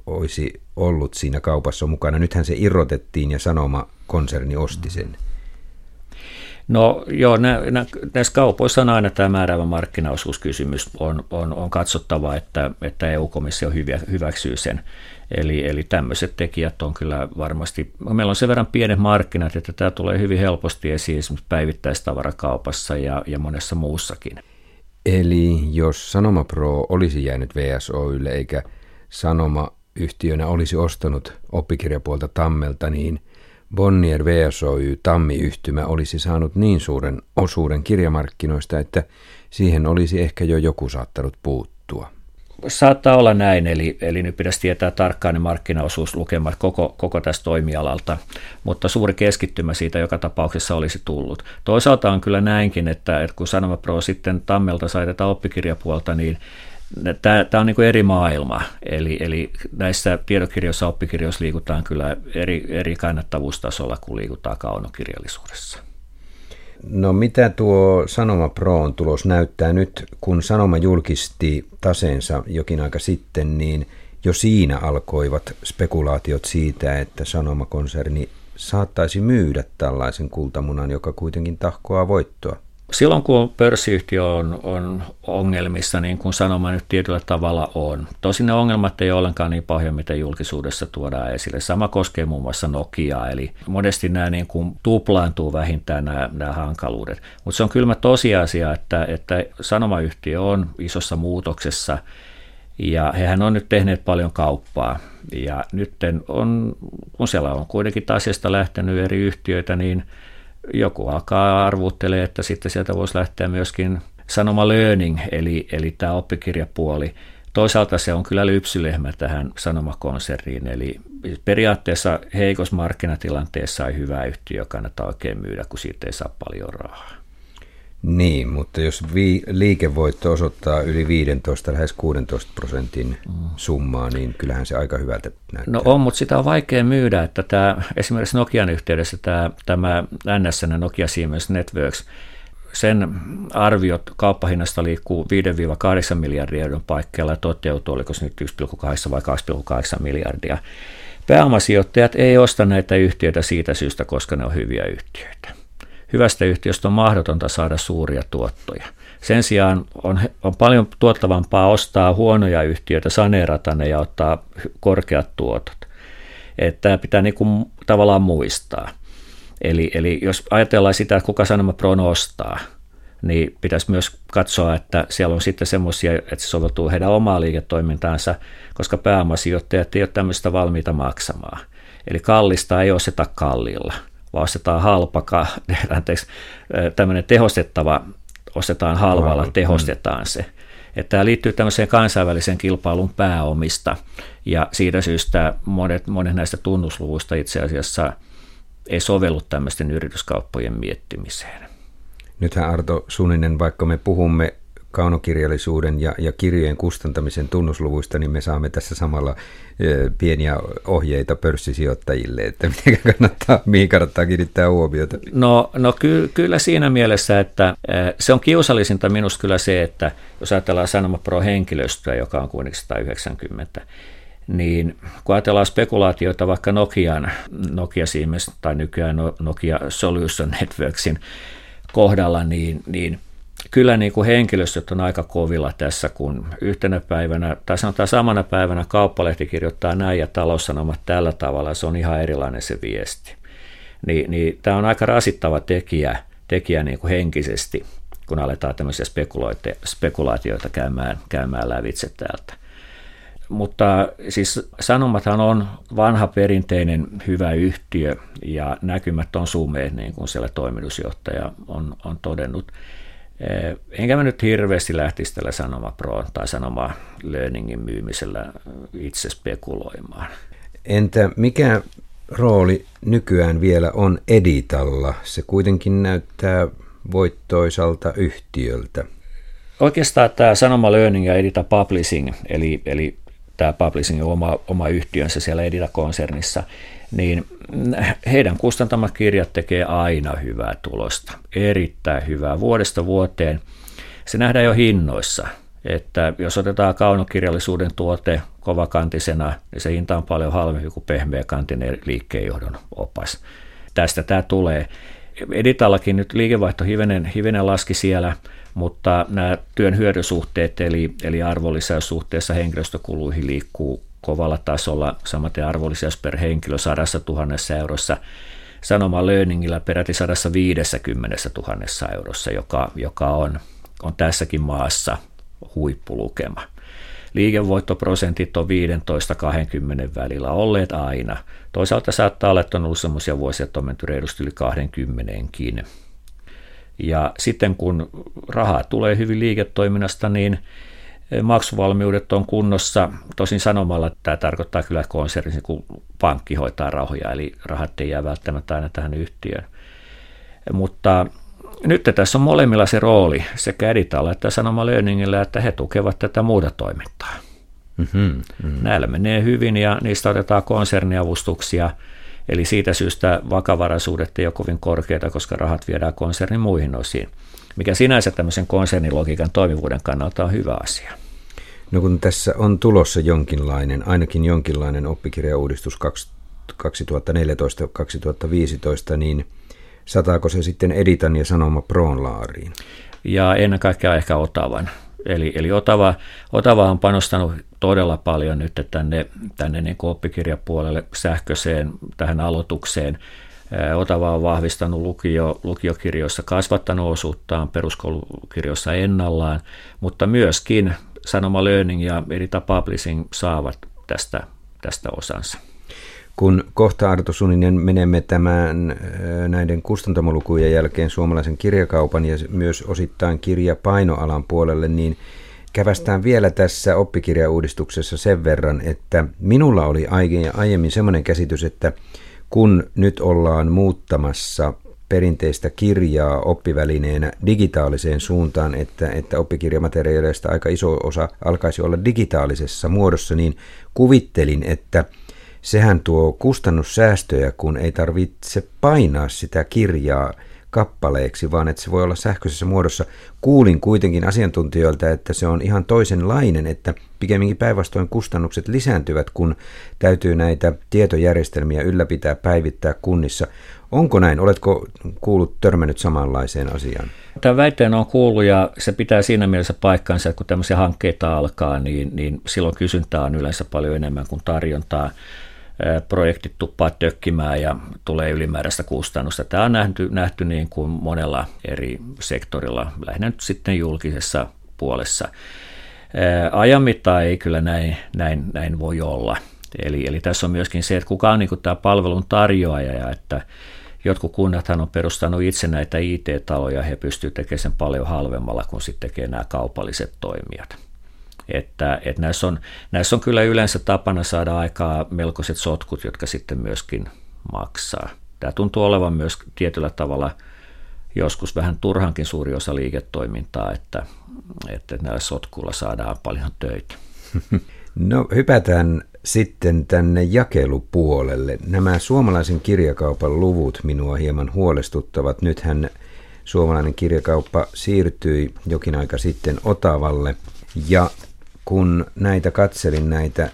olisi ollut siinä kaupassa mukana. Nythän se irrotettiin ja Sanoma-konserni osti sen. No joo, nä, nä, näissä kaupoissa on aina tämä määräävä markkinaosuuskysymys. On, on, on katsottava, että, että EU-komissio hyväksyy sen. Eli, eli tämmöiset tekijät on kyllä varmasti, meillä on sen verran pienet markkinat, että tämä tulee hyvin helposti esiin esimerkiksi päivittäistavarakaupassa ja, ja monessa muussakin. Eli jos Sanoma Pro olisi jäänyt VSOYlle eikä Sanoma yhtiönä olisi ostanut oppikirjapuolta Tammelta, niin Bonnier VSOY Tammi-yhtymä olisi saanut niin suuren osuuden kirjamarkkinoista, että siihen olisi ehkä jo joku saattanut puuttua. Saattaa olla näin, eli, eli nyt pitäisi tietää tarkkaan ne markkinaosuuslukemat koko, koko tästä toimialalta, mutta suuri keskittymä siitä joka tapauksessa olisi tullut. Toisaalta on kyllä näinkin, että, että kun Sanoma Pro sitten Tammelta sai tätä oppikirjapuolta, niin Tämä, tämä on niin kuin eri maailma, eli, eli näissä tiedokirjoissa oppikirjoissa liikutaan kyllä eri, eri kannattavuustasolla kuin liikutaan kaunokirjallisuudessa. No mitä tuo Sanoma Proon tulos näyttää nyt, kun Sanoma julkisti taseensa jokin aika sitten, niin jo siinä alkoivat spekulaatiot siitä, että Sanoma-konserni saattaisi myydä tällaisen kultamunan, joka kuitenkin tahkoaa voittoa. Silloin kun pörssiyhtiö on, on ongelmissa, niin kuin sanoma nyt tietyllä tavalla on. Tosin ne ongelmat ei ole ollenkaan niin paljon, mitä julkisuudessa tuodaan esille. Sama koskee muun muassa Nokiaa, eli monesti nämä niin kuin tuplaantuu vähintään nämä, nämä hankaluudet. Mutta se on kylmä tosiasia, että, että sanomayhtiö on isossa muutoksessa, ja hehän on nyt tehneet paljon kauppaa. Ja nyt on, kun siellä on kuitenkin asiasta lähtenyt eri yhtiöitä, niin – joku alkaa arvuttelemaan, että sitten sieltä voisi lähteä myöskin sanoma learning, eli, eli tämä oppikirjapuoli. Toisaalta se on kyllä lypsylehmä tähän sanomakonserniin, eli periaatteessa heikossa markkinatilanteessa ei hyvä yhtiö kannata oikein myydä, kun siitä ei saa paljon rahaa. Niin, mutta jos vi- liikevoitto osoittaa yli 15, lähes 16 prosentin mm. summaa, niin kyllähän se aika hyvältä näyttää. No on, mutta sitä on vaikea myydä, että tämä, esimerkiksi Nokian yhteydessä tämä, tämä NSN Nokia Siemens Networks, sen arviot kauppahinnasta liikkuu 5-8 miljardia euron paikkeilla ja toteutuu, oliko se nyt 1,8 vai 2,8 miljardia. Pääomasijoittajat ei osta näitä yhtiöitä siitä syystä, koska ne on hyviä yhtiöitä hyvästä yhtiöstä on mahdotonta saada suuria tuottoja. Sen sijaan on, on paljon tuottavampaa ostaa huonoja yhtiöitä, saneerata ne ja ottaa korkeat tuotot. Että tämä pitää niin kuin tavallaan muistaa. Eli, eli jos ajatellaan sitä, että kuka Sanoma Pro ostaa, niin pitäisi myös katsoa, että siellä on sitten semmoisia, että se soveltuu heidän omaa liiketoimintaansa, koska pääomasijoittajat ei ole tämmöistä valmiita maksamaan. Eli kallista ei osteta kallilla – vaan ostetaan halpa, anteeksi, tämmöinen tehostettava, ostetaan halvalla, tehostetaan se. Että tämä liittyy tämmöiseen kansainvälisen kilpailun pääomista, ja siitä syystä monet, monet näistä tunnusluvuista itse asiassa ei sovellu tämmöisten yrityskauppojen miettimiseen. Nythän Arto Suninen, vaikka me puhumme kaunokirjallisuuden ja, ja kirjojen kustantamisen tunnusluvuista, niin me saamme tässä samalla pieniä ohjeita pörssisijoittajille, että miten kannattaa, mihin kannattaa kiinnittää huomiota. No, no ky, kyllä siinä mielessä, että se on kiusallisinta minusta kyllä se, että jos ajatellaan Sanoma Pro-henkilöstöä, joka on kuitenkin 190, niin kun ajatellaan spekulaatioita vaikka Nokian, Nokia Siemens tai nykyään Nokia Solution Networksin kohdalla, niin, niin – kyllä niin kuin henkilöstöt on aika kovilla tässä, kun yhtenä päivänä, tai sanotaan samana päivänä kauppalehti kirjoittaa näin ja taloussanomat tällä tavalla, se on ihan erilainen se viesti. Ni, niin tämä on aika rasittava tekijä, tekijä niin kuin henkisesti, kun aletaan tämmöisiä spekulaatioita käymään, käymään lävitse täältä. Mutta siis Sanomathan on vanha perinteinen hyvä yhtiö ja näkymät on sumeet, niin kuin siellä toimitusjohtaja on, on todennut. Enkä mä nyt hirveästi lähtisi tällä Sanoma Pro tai Sanoma Learningin myymisellä itse spekuloimaan. Entä mikä rooli nykyään vielä on Editalla? Se kuitenkin näyttää voittoisalta yhtiöltä. Oikeastaan tämä Sanoma Learning ja Edita Publishing, eli, eli tämä Publishing on oma, oma yhtiönsä siellä Edita-konsernissa, niin heidän kustantamat kirjat tekee aina hyvää tulosta, erittäin hyvää vuodesta vuoteen. Se nähdään jo hinnoissa, että jos otetaan kaunokirjallisuuden tuote kovakantisena, niin se hinta on paljon halvempi kuin pehmeäkantinen liikkeenjohdon opas. Tästä tämä tulee. Editallakin nyt liikevaihto hivenen, hivenen laski siellä, mutta nämä työn hyödysuhteet eli, eli arvonlisäys suhteessa henkilöstökuluihin liikkuu kovalla tasolla, samaten arvonlisäys per henkilö sadassa tuhannessa eurossa, Sanoma Learningillä peräti 150 000 eurossa, joka, joka on, on tässäkin maassa huippulukema. Liikevoittoprosentit on 15-20 välillä olleet aina. Toisaalta saattaa olla, että on ollut sellaisia vuosia, että on menty reilusti yli 20 Ja sitten kun rahaa tulee hyvin liiketoiminnasta, niin maksuvalmiudet on kunnossa. Tosin sanomalla että tämä tarkoittaa kyllä konsernin, kun pankki hoitaa rahoja, eli rahat ei jää välttämättä aina tähän yhtiöön. Mutta nyt tässä on molemmilla se rooli, sekä Editalla että Sanoma Learningillä, että he tukevat tätä muuta toimintaa. Mm-hmm, mm-hmm. Näillä menee hyvin ja niistä otetaan konserniavustuksia, eli siitä syystä vakavaraisuudet ei ole kovin korkeita, koska rahat viedään konsernin muihin osiin, mikä sinänsä tämmöisen konsernilogiikan toimivuuden kannalta on hyvä asia. No kun tässä on tulossa jonkinlainen, ainakin jonkinlainen oppikirjauudistus 2014-2015, niin – sataako se sitten Editan ja Sanoma Proon laariin? Ja ennen kaikkea ehkä Otavan. Eli, eli Otava, Otava on panostanut todella paljon nyt tänne, tänne niin oppikirjapuolelle sähköiseen tähän aloitukseen. Otava on vahvistanut lukio, lukiokirjoissa, kasvattanut osuuttaan peruskoulukirjoissa ennallaan, mutta myöskin Sanoma Learning ja Edita Publishing saavat tästä, tästä osansa. Kun kohta Arto Suninen menemme tämän näiden kustantamolukujen jälkeen suomalaisen kirjakaupan ja myös osittain kirjapainoalan puolelle, niin kävästään vielä tässä oppikirjauudistuksessa sen verran, että minulla oli aiemmin semmoinen käsitys, että kun nyt ollaan muuttamassa perinteistä kirjaa oppivälineenä digitaaliseen suuntaan, että, että oppikirjamateriaaleista aika iso osa alkaisi olla digitaalisessa muodossa, niin kuvittelin, että – sehän tuo kustannussäästöjä, kun ei tarvitse painaa sitä kirjaa kappaleeksi, vaan että se voi olla sähköisessä muodossa. Kuulin kuitenkin asiantuntijoilta, että se on ihan toisenlainen, että pikemminkin päinvastoin kustannukset lisääntyvät, kun täytyy näitä tietojärjestelmiä ylläpitää, päivittää kunnissa. Onko näin? Oletko kuullut, törmännyt samanlaiseen asiaan? Tämä väitteen on kuullut ja se pitää siinä mielessä paikkansa, että kun tämmöisiä hankkeita alkaa, niin, niin silloin kysyntää on yleensä paljon enemmän kuin tarjontaa projektit tuppaa tökkimään ja tulee ylimääräistä kustannusta. Tämä on nähty, nähty niin kuin monella eri sektorilla, lähinnä nyt sitten julkisessa puolessa. Ajan mittaan ei kyllä näin, näin, näin voi olla. Eli, eli tässä on myöskin se, että kuka on niin kuin tämä palvelun tarjoaja ja että jotkut kunnathan on perustanut itse näitä IT-taloja, he pystyvät tekemään sen paljon halvemmalla kuin sitten tekee nämä kaupalliset toimijat. Että, että näissä, on, näissä on kyllä yleensä tapana saada aikaa melkoiset sotkut, jotka sitten myöskin maksaa. Tämä tuntuu olevan myös tietyllä tavalla joskus vähän turhankin suuri osa liiketoimintaa, että, että näillä sotkuilla saadaan paljon töitä. No hypätään sitten tänne jakelupuolelle. Nämä suomalaisen kirjakaupan luvut minua hieman huolestuttavat. Nythän suomalainen kirjakauppa siirtyi jokin aika sitten Otavalle ja kun näitä katselin näitä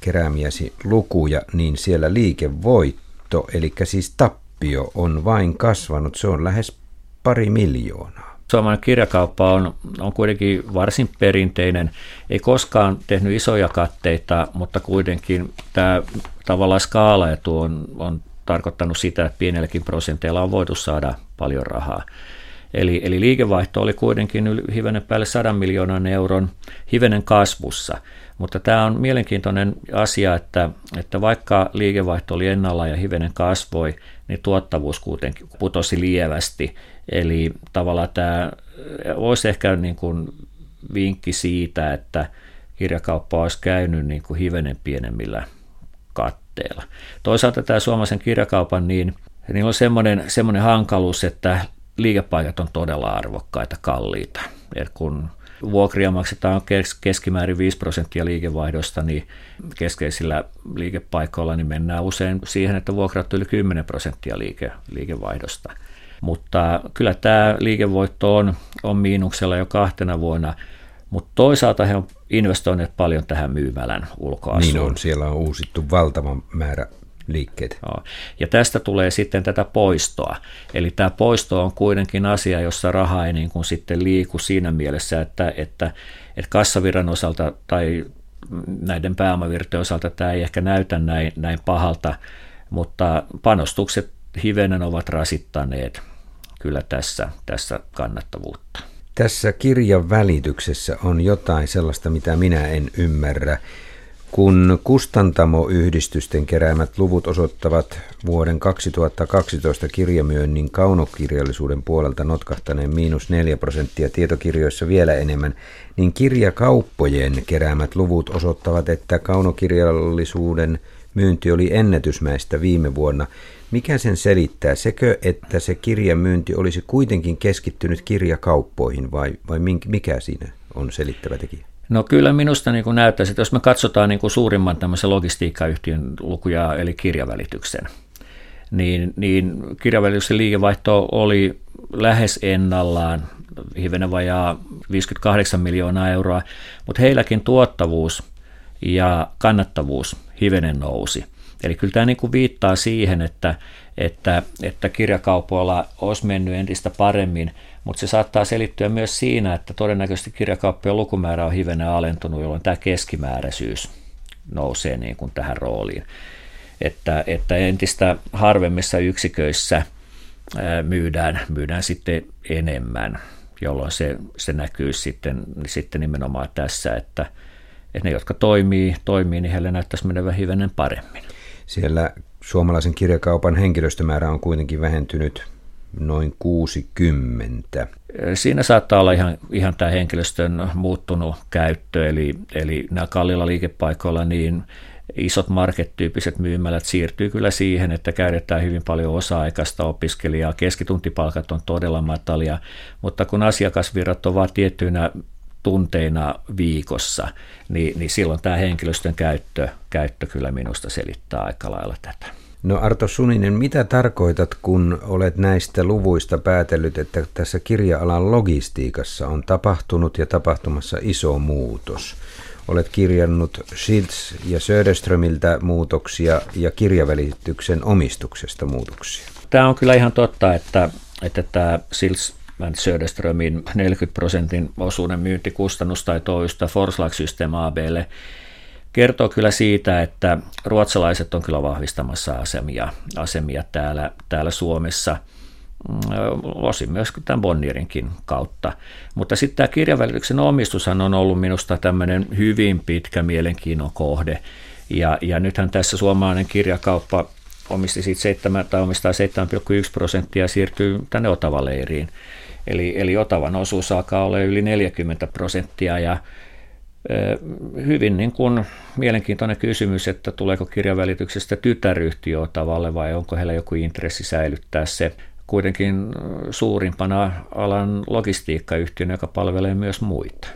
keräämiäsi lukuja, niin siellä liikevoitto, eli siis tappio, on vain kasvanut. Se on lähes pari miljoonaa. Suomalainen kirjakauppa on, on kuitenkin varsin perinteinen, ei koskaan tehnyt isoja katteita, mutta kuitenkin tämä tavallaan skaalaetu on, on tarkoittanut sitä, että pienelläkin prosenteilla on voitu saada paljon rahaa. Eli, eli liikevaihto oli kuitenkin yli, hivenen päälle 100 miljoonan euron hivenen kasvussa. Mutta tämä on mielenkiintoinen asia, että, että vaikka liikevaihto oli ennalla ja hivenen kasvoi, niin tuottavuus kuitenkin putosi lievästi. Eli tavallaan tämä olisi ehkä niin kuin vinkki siitä, että kirjakauppa olisi käynyt niin kuin hivenen pienemmillä katteilla. Toisaalta tämä suomalaisen kirjakaupan, niin niillä on semmoinen, semmoinen hankaluus, että liikepaikat on todella arvokkaita, kalliita. Et kun vuokria maksetaan keskimäärin 5 prosenttia liikevaihdosta, niin keskeisillä liikepaikoilla niin mennään usein siihen, että vuokrat yli 10 prosenttia liike, liikevaihdosta. Mutta kyllä tämä liikevoitto on, on miinuksella jo kahtena vuonna, mutta toisaalta he on investoineet paljon tähän myymälän ulkoasuun. Niin on, siellä on uusittu valtava määrä liikkeet. Joo. Ja tästä tulee sitten tätä poistoa. Eli tämä poisto on kuitenkin asia, jossa raha ei niin kuin sitten liiku siinä mielessä, että, että, että kassavirran osalta tai näiden pääomavirtojen osalta tämä ei ehkä näytä näin, näin pahalta, mutta panostukset hivenen ovat rasittaneet kyllä tässä, tässä kannattavuutta. Tässä kirjan välityksessä on jotain sellaista, mitä minä en ymmärrä. Kun kustantamoyhdistysten keräämät luvut osoittavat vuoden 2012 kirjamyönnin kaunokirjallisuuden puolelta notkahtaneen miinus 4 prosenttia, tietokirjoissa vielä enemmän, niin kirjakauppojen keräämät luvut osoittavat, että kaunokirjallisuuden myynti oli ennätysmäistä viime vuonna. Mikä sen selittää? Sekö, että se kirjamyynti olisi kuitenkin keskittynyt kirjakauppoihin vai, vai mikä siinä on selittävä tekijä? No kyllä minusta niin kuin näyttäisi, että jos me katsotaan niin kuin suurimman tämmöisen logistiikkayhtiön lukuja, eli kirjavälityksen, niin, niin kirjavälityksen liikevaihto oli lähes ennallaan, hivenen vajaa 58 miljoonaa euroa, mutta heilläkin tuottavuus ja kannattavuus hivenen nousi. Eli kyllä tämä niin kuin viittaa siihen, että, että, että kirjakaupoilla olisi mennyt entistä paremmin, mutta se saattaa selittyä myös siinä, että todennäköisesti kirjakauppojen lukumäärä on hivenen alentunut, jolloin tämä keskimääräisyys nousee niin kuin tähän rooliin. Että, että entistä harvemmissa yksiköissä myydään, myydään sitten enemmän, jolloin se, se näkyy sitten, sitten nimenomaan tässä, että, että ne, jotka toimii, toimii niin heille näyttäisi menevän hivenen paremmin. Siellä suomalaisen kirjakaupan henkilöstömäärä on kuitenkin vähentynyt noin 60. Siinä saattaa olla ihan, ihan tämä henkilöstön muuttunut käyttö, eli, eli nämä kalliilla liikepaikoilla niin isot market-tyyppiset myymälät siirtyy kyllä siihen, että käytetään hyvin paljon osa-aikaista opiskelijaa, keskituntipalkat on todella matalia, mutta kun asiakasvirrat ovat tiettyinä tunteina viikossa, niin, niin silloin tämä henkilöstön käyttö, käyttö kyllä minusta selittää aika lailla tätä. No Arto Suninen, mitä tarkoitat, kun olet näistä luvuista päätellyt, että tässä kirja-alan logistiikassa on tapahtunut ja tapahtumassa iso muutos? Olet kirjannut Schiltz ja Söderströmiltä muutoksia ja kirjavälityksen omistuksesta muutoksia. Tämä on kyllä ihan totta, että, että tämä Schiltz Söderströmin 40 prosentin osuuden myyntikustannus tai toista Forslag System ABlle kertoo kyllä siitä, että ruotsalaiset on kyllä vahvistamassa asemia, asemia täällä, täällä Suomessa, mm, osin myös tämän Bonnierinkin kautta. Mutta sitten tämä kirjavälityksen omistushan on ollut minusta tämmöinen hyvin pitkä mielenkiinnon kohde. Ja, ja nythän tässä suomalainen kirjakauppa omisti siitä 7, tai omistaa 7,1 prosenttia ja siirtyy tänne Otava-leiriin. Eli, eli Otavan osuus alkaa olla yli 40 prosenttia ja hyvin niin kuin mielenkiintoinen kysymys, että tuleeko kirjavälityksestä tytäryhtiö Otavalle vai onko heillä joku intressi säilyttää se kuitenkin suurimpana alan logistiikkayhtiönä, joka palvelee myös muita.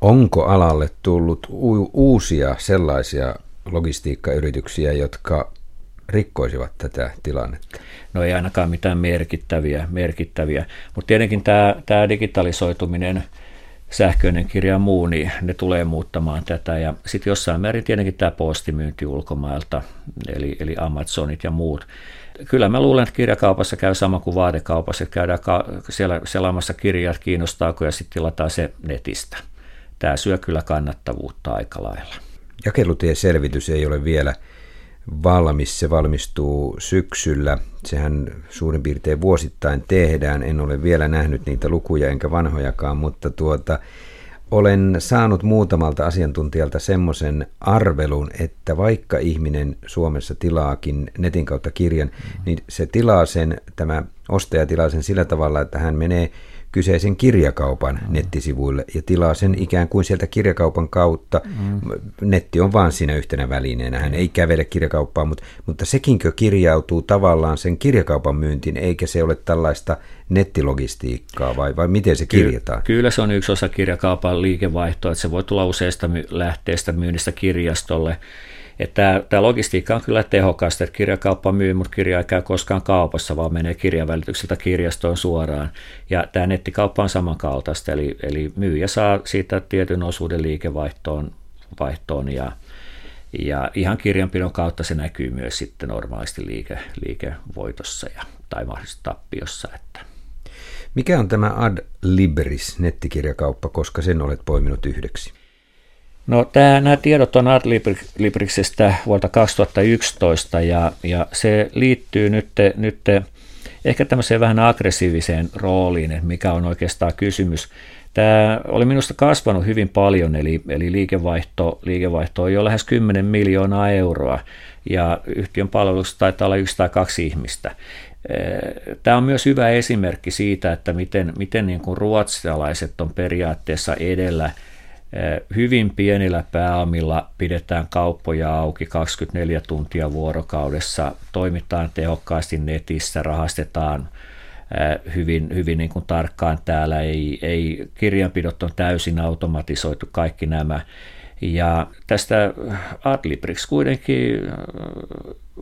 Onko alalle tullut u- uusia sellaisia logistiikkayrityksiä, jotka rikkoisivat tätä tilannetta? No ei ainakaan mitään merkittäviä, merkittäviä. mutta tietenkin tämä, tämä digitalisoituminen, sähköinen kirja ja muu, niin ne tulee muuttamaan tätä. Ja sitten jossain määrin tietenkin tämä postimyynti ulkomailta, eli, eli Amazonit ja muut. Kyllä mä luulen, että kirjakaupassa käy sama kuin vaatekaupassa, että käydään ka- siellä selaamassa kirjat, kiinnostaako ja sitten tilataan se netistä. Tämä syö kyllä kannattavuutta aika lailla. Jakelutieselvitys ei ole vielä valmis. Se valmistuu syksyllä. Sehän suurin piirtein vuosittain tehdään. En ole vielä nähnyt niitä lukuja enkä vanhojakaan, mutta tuota, olen saanut muutamalta asiantuntijalta semmoisen arvelun, että vaikka ihminen Suomessa tilaakin netin kautta kirjan, niin se tilaa sen, tämä ostaja tilaa sen sillä tavalla, että hän menee kyseisen kirjakaupan mm. nettisivuille ja tilaa sen ikään kuin sieltä kirjakaupan kautta. Mm. Netti on vaan siinä yhtenä välineenä. Hän ei kävele kirjakauppaan, mutta, mutta sekinkö kirjautuu tavallaan sen kirjakaupan myyntiin, eikä se ole tällaista nettilogistiikkaa vai, vai miten se kirjataan? Ky- kyllä se on yksi osa kirjakaupan liikevaihtoa, että se voi tulla useista lähteistä myynnistä kirjastolle että tämä logistiikka on kyllä tehokasta, että kirjakauppa myy, mutta kirja ei käy koskaan kaupassa, vaan menee kirjavälitykseltä kirjastoon suoraan. Ja tämä nettikauppa on samankaltaista, eli, eli myyjä saa siitä tietyn osuuden liikevaihtoon vaihtoon ja, ja ihan kirjanpidon kautta se näkyy myös sitten normaalisti liike, liikevoitossa ja, tai mahdollisesti tappiossa. Että. Mikä on tämä Ad Libris nettikirjakauppa, koska sen olet poiminut yhdeksi? No, tämä, nämä tiedot on Adlibriksestä vuodelta 2011 ja, ja se liittyy nyt, nyt ehkä tämmöiseen vähän aggressiiviseen rooliin, että mikä on oikeastaan kysymys. Tämä oli minusta kasvanut hyvin paljon, eli, eli liikevaihto, liikevaihto on jo lähes 10 miljoonaa euroa, ja yhtiön palveluksessa taitaa olla yksi tai kaksi ihmistä. Tämä on myös hyvä esimerkki siitä, että miten, miten niin kuin ruotsalaiset on periaatteessa edellä – Hyvin pienillä pääomilla pidetään kauppoja auki 24 tuntia vuorokaudessa, toimitaan tehokkaasti netissä, rahastetaan hyvin, hyvin niin kuin tarkkaan täällä, ei, ei kirjanpidot on täysin automatisoitu kaikki nämä. Ja tästä Adlibrix kuitenkin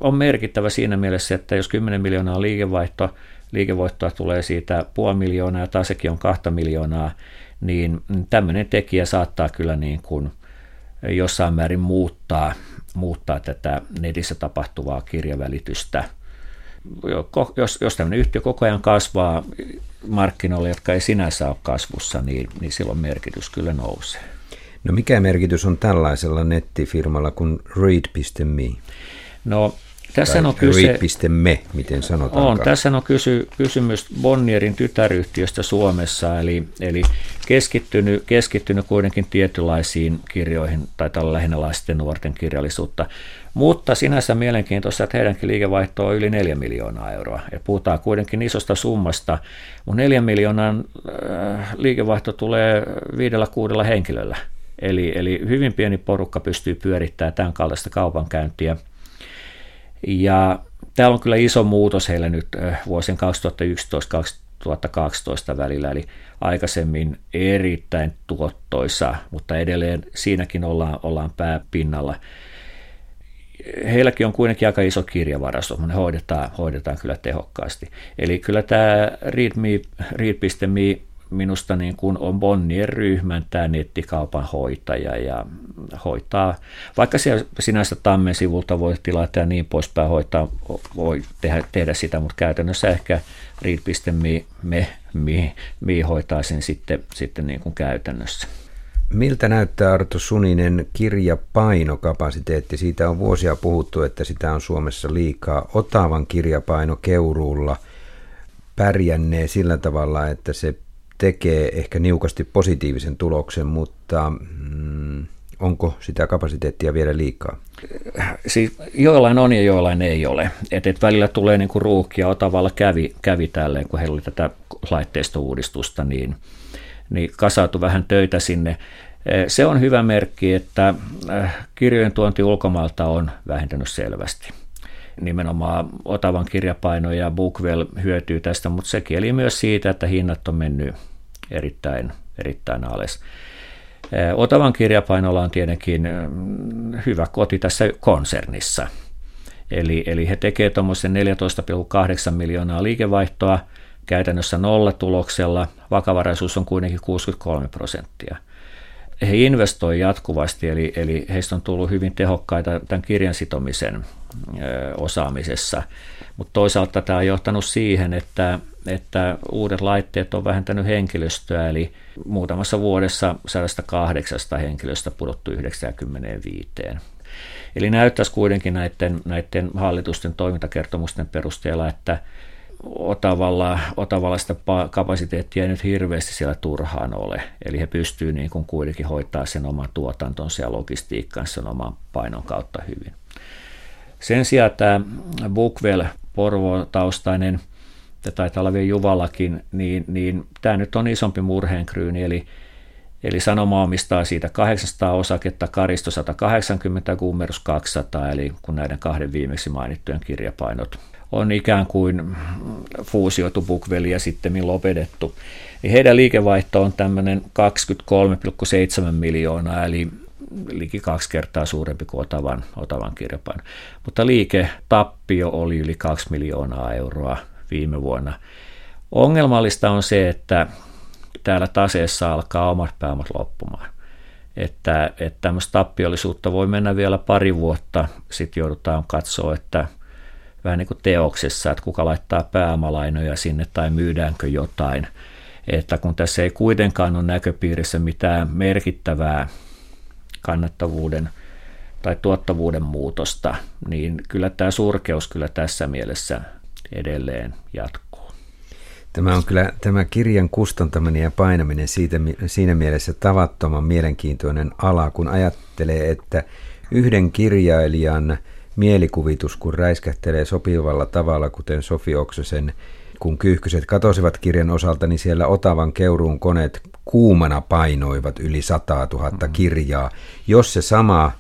on merkittävä siinä mielessä, että jos 10 miljoonaa liikevaihtoa, liikevoittoa tulee siitä puoli miljoonaa ja tasekin on kahta miljoonaa, niin tämmöinen tekijä saattaa kyllä niin kuin jossain määrin muuttaa, muuttaa tätä netissä tapahtuvaa kirjavälitystä. Jos, jos tämmöinen yhtiö koko ajan kasvaa markkinoille, jotka ei sinänsä ole kasvussa, niin, niin silloin merkitys kyllä nousee. No mikä merkitys on tällaisella nettifirmalla kuin read.me? No tässä on kyse, me, miten sanotaan. On, tässä on kysy, kysymys Bonnierin tytäryhtiöstä Suomessa, eli, eli keskittynyt, keskittynyt kuitenkin tietynlaisiin kirjoihin, tai tällä lähinnä lasten nuorten kirjallisuutta. Mutta sinänsä mielenkiintoista, että heidänkin liikevaihto on yli 4 miljoonaa euroa. Ja puhutaan kuitenkin isosta summasta, mutta 4 miljoonan äh, liikevaihto tulee viidellä kuudella henkilöllä. Eli, eli hyvin pieni porukka pystyy pyörittämään tämän kaltaista kaupankäyntiä – ja täällä on kyllä iso muutos heillä nyt vuosien 2011-2012 välillä, eli aikaisemmin erittäin tuottoisa, mutta edelleen siinäkin ollaan, ollaan pääpinnalla. Heilläkin on kuitenkin aika iso kirjavarasto, mutta ne hoidetaan, hoidetaan kyllä tehokkaasti. Eli kyllä tämä read.me, read.me minusta niin kuin on Bonnier ryhmän tämä nettikaupan hoitaja ja hoitaa, vaikka siellä sinänsä Tammen sivulta voi tilata ja niin poispäin hoitaa, voi tehdä, tehdä sitä, mutta käytännössä ehkä read.me me, me, me hoitaa sen sitten, sitten niin kuin käytännössä. Miltä näyttää Arto Suninen kirjapainokapasiteetti? Siitä on vuosia puhuttu, että sitä on Suomessa liikaa. Otavan kirjapaino Keuruulla pärjännee sillä tavalla, että se tekee ehkä niukasti positiivisen tuloksen, mutta mm, onko sitä kapasiteettia vielä liikaa? Siis joillain on ja joillain ei ole. Et, et välillä tulee niin kuin ruuhkia. Otavalla kävi, kävi tälleen, kun heillä oli tätä laitteistouudistusta, niin, niin kasautui vähän töitä sinne. Se on hyvä merkki, että äh, kirjojen tuonti ulkomailta on vähentynyt selvästi nimenomaan Otavan kirjapaino ja Bookwell hyötyy tästä, mutta se kieli myös siitä, että hinnat on mennyt erittäin, erittäin alas. Otavan kirjapainolla on tietenkin hyvä koti tässä konsernissa. Eli, eli he tekevät tuommoisen 14,8 miljoonaa liikevaihtoa käytännössä nollatuloksella. Vakavaraisuus on kuitenkin 63 prosenttia. He investoivat jatkuvasti, eli, eli heistä on tullut hyvin tehokkaita tämän kirjan sitomisen osaamisessa. Mutta toisaalta tämä on johtanut siihen, että, että uudet laitteet on vähentänyt henkilöstöä, eli muutamassa vuodessa 108 henkilöstä pudottu 95. Eli näyttäisi kuitenkin näiden, näiden hallitusten toimintakertomusten perusteella, että Otavalla, Otavalla sitä kapasiteettia ei nyt hirveästi siellä turhaan ole. Eli he pystyvät niin kuin kuitenkin hoitaa sen oman tuotantonsa ja logistiikkansa sen oman painon kautta hyvin. Sen sijaan tämä Bookwell Porvo-taustainen ja taitaa olla vielä Juvallakin, niin, niin tämä nyt on isompi murheenkryyni, eli Eli sanoma omistaa siitä 800 osaketta, Karisto 180 ja Gummerus 200, eli kun näiden kahden viimeksi mainittujen kirjapainot on ikään kuin fuusioitu Bukveli ja sitten lopetettu. Niin heidän liikevaihto on tämmöinen 23,7 miljoonaa, eli liki kaksi kertaa suurempi kuin Otavan, Otavan kirjapaino. Mutta liiketappio oli yli 2 miljoonaa euroa viime vuonna. Ongelmallista on se, että täällä taseessa alkaa omat pääomat loppumaan. Että, että tämmöistä tappiollisuutta voi mennä vielä pari vuotta, sitten joudutaan katsoa, että vähän niin kuin teoksessa, että kuka laittaa pääomalainoja sinne tai myydäänkö jotain. Että kun tässä ei kuitenkaan ole näköpiirissä mitään merkittävää kannattavuuden tai tuottavuuden muutosta, niin kyllä tämä surkeus kyllä tässä mielessä edelleen jatkuu. Tämä on kyllä tämä kirjan kustantaminen ja painaminen siitä, siinä mielessä tavattoman mielenkiintoinen ala, kun ajattelee, että yhden kirjailijan mielikuvitus, kun räiskähtelee sopivalla tavalla, kuten Sofi Oksasen, kun kyyhkyset katosivat kirjan osalta, niin siellä Otavan keuruun koneet kuumana painoivat yli 100 000 mm-hmm. kirjaa. Jos se sama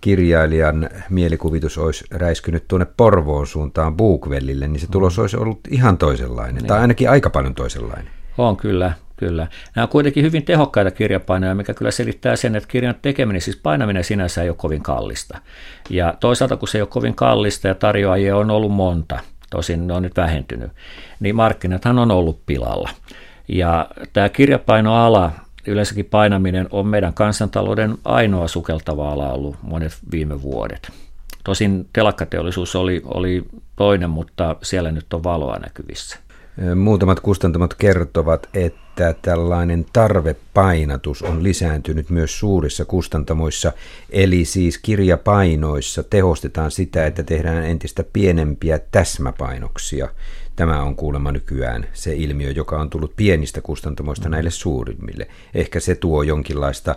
kirjailijan mielikuvitus olisi räiskynyt tuonne Porvoon suuntaan Buukvellille, niin se tulos mm. olisi ollut ihan toisenlainen, niin. tai ainakin aika paljon toisenlainen. On kyllä, kyllä. Nämä on kuitenkin hyvin tehokkaita kirjapainoja, mikä kyllä selittää sen, että kirjan tekeminen, siis painaminen sinänsä ei ole kovin kallista. Ja toisaalta, kun se ei ole kovin kallista ja tarjoajia on ollut monta, tosin ne on nyt vähentynyt, niin markkinathan on ollut pilalla. Ja tämä kirjapainoala yleensäkin painaminen on meidän kansantalouden ainoa sukeltava ala ollut monet viime vuodet. Tosin telakkateollisuus oli, oli toinen, mutta siellä nyt on valoa näkyvissä. Muutamat kustantamot kertovat, että tällainen tarvepainatus on lisääntynyt myös suurissa kustantamoissa, eli siis kirjapainoissa tehostetaan sitä, että tehdään entistä pienempiä täsmäpainoksia. Tämä on kuulemma nykyään se ilmiö, joka on tullut pienistä kustantamoista näille suurimmille. Ehkä se tuo jonkinlaista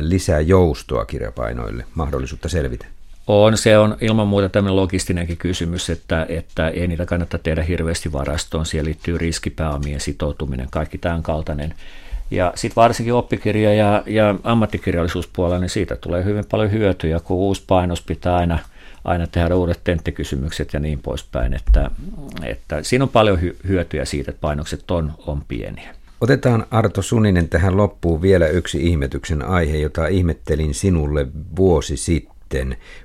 lisää joustoa kirjapainoille, mahdollisuutta selvitä. On, se on ilman muuta tämmöinen logistinenkin kysymys, että, että ei niitä kannata tehdä hirveästi varastoon. Siellä liittyy riskipääomien sitoutuminen, kaikki tämän kaltainen. Ja sitten varsinkin oppikirja- ja, ja ammattikirjallisuuspuolella, niin siitä tulee hyvin paljon hyötyjä, kun uusi painos pitää aina – aina tehdä uudet tenttikysymykset ja niin poispäin. Että, että siinä on paljon hyötyjä siitä, että painokset on, on pieniä. Otetaan Arto Suninen tähän loppuun vielä yksi ihmetyksen aihe, jota ihmettelin sinulle vuosi sitten,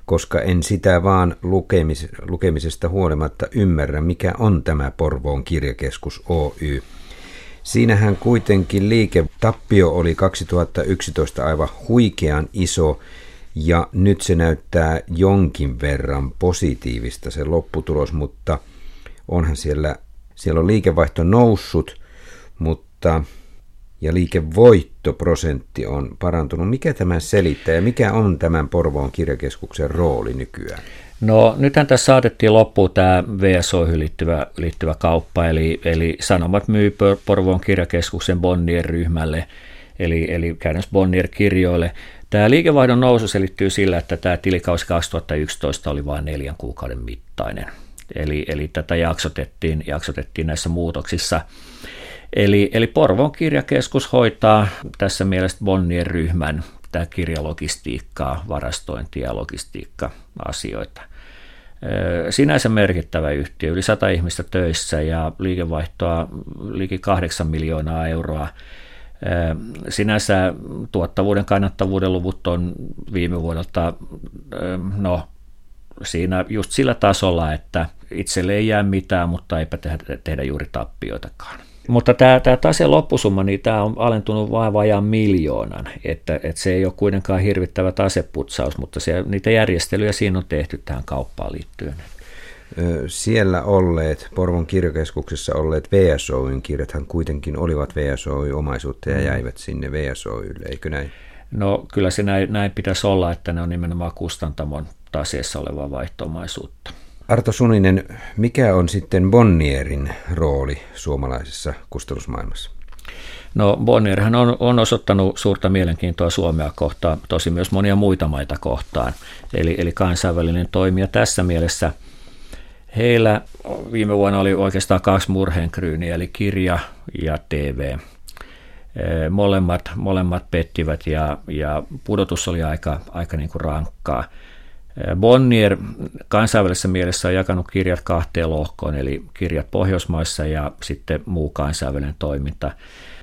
koska en sitä vaan lukemis, lukemisesta huolimatta ymmärrä, mikä on tämä Porvoon kirjakeskus Oy. Siinähän kuitenkin liiketappio oli 2011 aivan huikean iso ja nyt se näyttää jonkin verran positiivista se lopputulos, mutta onhan siellä, siellä on liikevaihto noussut, mutta ja liikevoittoprosentti on parantunut. Mikä tämä selittää ja mikä on tämän Porvoon kirjakeskuksen rooli nykyään? No nythän tässä saatettiin loppuun tämä VSO liittyvä, liittyvä kauppa, eli, eli Sanomat myy Porvoon kirjakeskuksen Bonnier ryhmälle, eli, eli käytännössä Bonnier kirjoille Tämä liikevaihdon nousu selittyy sillä, että tämä tilikausi 2011 oli vain neljän kuukauden mittainen. Eli, eli tätä jaksotettiin, jaksotettiin näissä muutoksissa. Eli, eli Porvon kirjakeskus hoitaa tässä mielessä Bonnien ryhmän tämä kirjalogistiikkaa, varastointia ja logistiikka-asioita. Sinänsä merkittävä yhtiö, yli 100 ihmistä töissä ja liikevaihtoa liki 8 miljoonaa euroa Sinänsä tuottavuuden kannattavuuden luvut on viime vuodelta no, siinä just sillä tasolla, että itselle ei jää mitään, mutta eipä tehdä, tehdä juuri tappioitakaan. Mutta tämä, tämä taseen loppusumma, niin tämä on alentunut vain vajaan miljoonan, että, että se ei ole kuitenkaan hirvittävä taseputsaus, mutta se, niitä järjestelyjä siinä on tehty tähän kauppaan liittyen siellä olleet, Porvon kirjakeskuksessa olleet VSOYn kirjathan kuitenkin olivat VSOY-omaisuutta ja mm. jäivät sinne VSOYlle, eikö näin? No kyllä se näin, näin pitäisi olla, että ne on nimenomaan kustantamon taseessa olevaa vaihtoomaisuutta. Arto Suninen, mikä on sitten Bonnierin rooli suomalaisessa kustannusmaailmassa? No Bonnierhan on, on osoittanut suurta mielenkiintoa Suomea kohtaan, tosi myös monia muita maita kohtaan. Eli, eli kansainvälinen toimija tässä mielessä – Heillä viime vuonna oli oikeastaan kaksi murheenkryyniä, eli kirja ja TV. Molemmat, molemmat pettivät ja, ja pudotus oli aika, aika niin kuin rankkaa. Bonnier kansainvälisessä mielessä on jakanut kirjat kahteen lohkoon, eli kirjat Pohjoismaissa ja sitten muu kansainvälinen toiminta.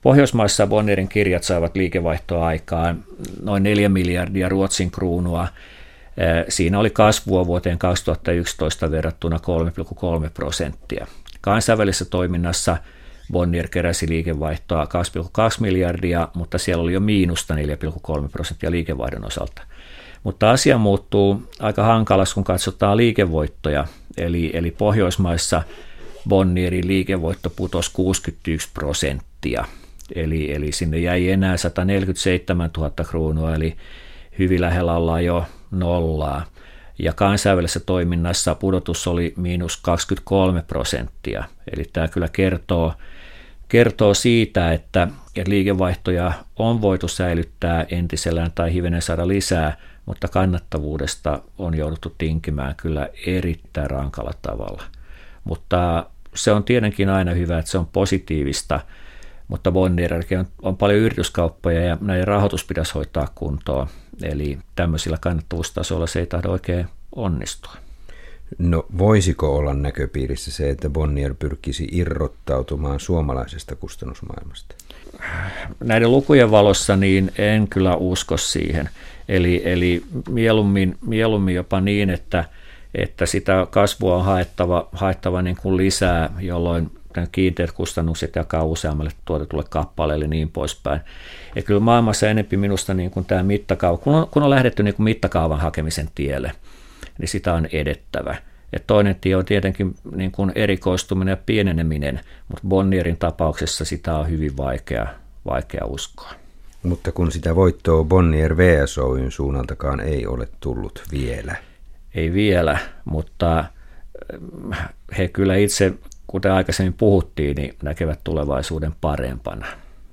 Pohjoismaissa Bonnierin kirjat saivat liikevaihtoa aikaan noin 4 miljardia Ruotsin kruunua. Siinä oli kasvua vuoteen 2011 verrattuna 3,3 prosenttia. Kansainvälisessä toiminnassa Bonnier keräsi liikevaihtoa 2,2 miljardia, mutta siellä oli jo miinusta 4,3 prosenttia liikevaihdon osalta. Mutta asia muuttuu aika hankalas, kun katsotaan liikevoittoja. Eli, eli Pohjoismaissa Bonnierin liikevoitto putosi 61 prosenttia. Eli, eli sinne jäi enää 147 000 kruunua, eli hyvin lähellä ollaan jo nollaa. Ja kansainvälisessä toiminnassa pudotus oli miinus 23 prosenttia. Eli tämä kyllä kertoo, kertoo siitä, että, että liikevaihtoja on voitu säilyttää entisellään tai hivenen saada lisää, mutta kannattavuudesta on jouduttu tinkimään kyllä erittäin rankalla tavalla. Mutta se on tietenkin aina hyvä, että se on positiivista, mutta Bonnierkin on, on paljon yrityskauppoja ja näiden rahoitus pitäisi hoitaa kuntoon. Eli tämmöisillä kannattavuustasoilla se ei tahdo oikein onnistua. No voisiko olla näköpiirissä se, että Bonnier pyrkisi irrottautumaan suomalaisesta kustannusmaailmasta? Näiden lukujen valossa niin en kyllä usko siihen. Eli, eli mieluummin, mieluummin jopa niin, että, että sitä kasvua on haettava, haettava niin kuin lisää, jolloin kiinteät kustannukset jakaa useammalle tuotetulle kappaleelle ja niin poispäin. Ja kyllä maailmassa enempi minusta niin kuin tämä mittakaava, kun on, kun on lähdetty niin kuin mittakaavan hakemisen tielle, niin sitä on edettävä. Ja toinen tie on tietenkin niin kuin erikoistuminen ja pieneneminen, mutta Bonnierin tapauksessa sitä on hyvin vaikea, vaikea uskoa. Mutta kun sitä voittoa Bonnier VSOyn suunnaltakaan ei ole tullut vielä. Ei vielä, mutta äh, he kyllä itse, kuten aikaisemmin puhuttiin, niin näkevät tulevaisuuden parempana.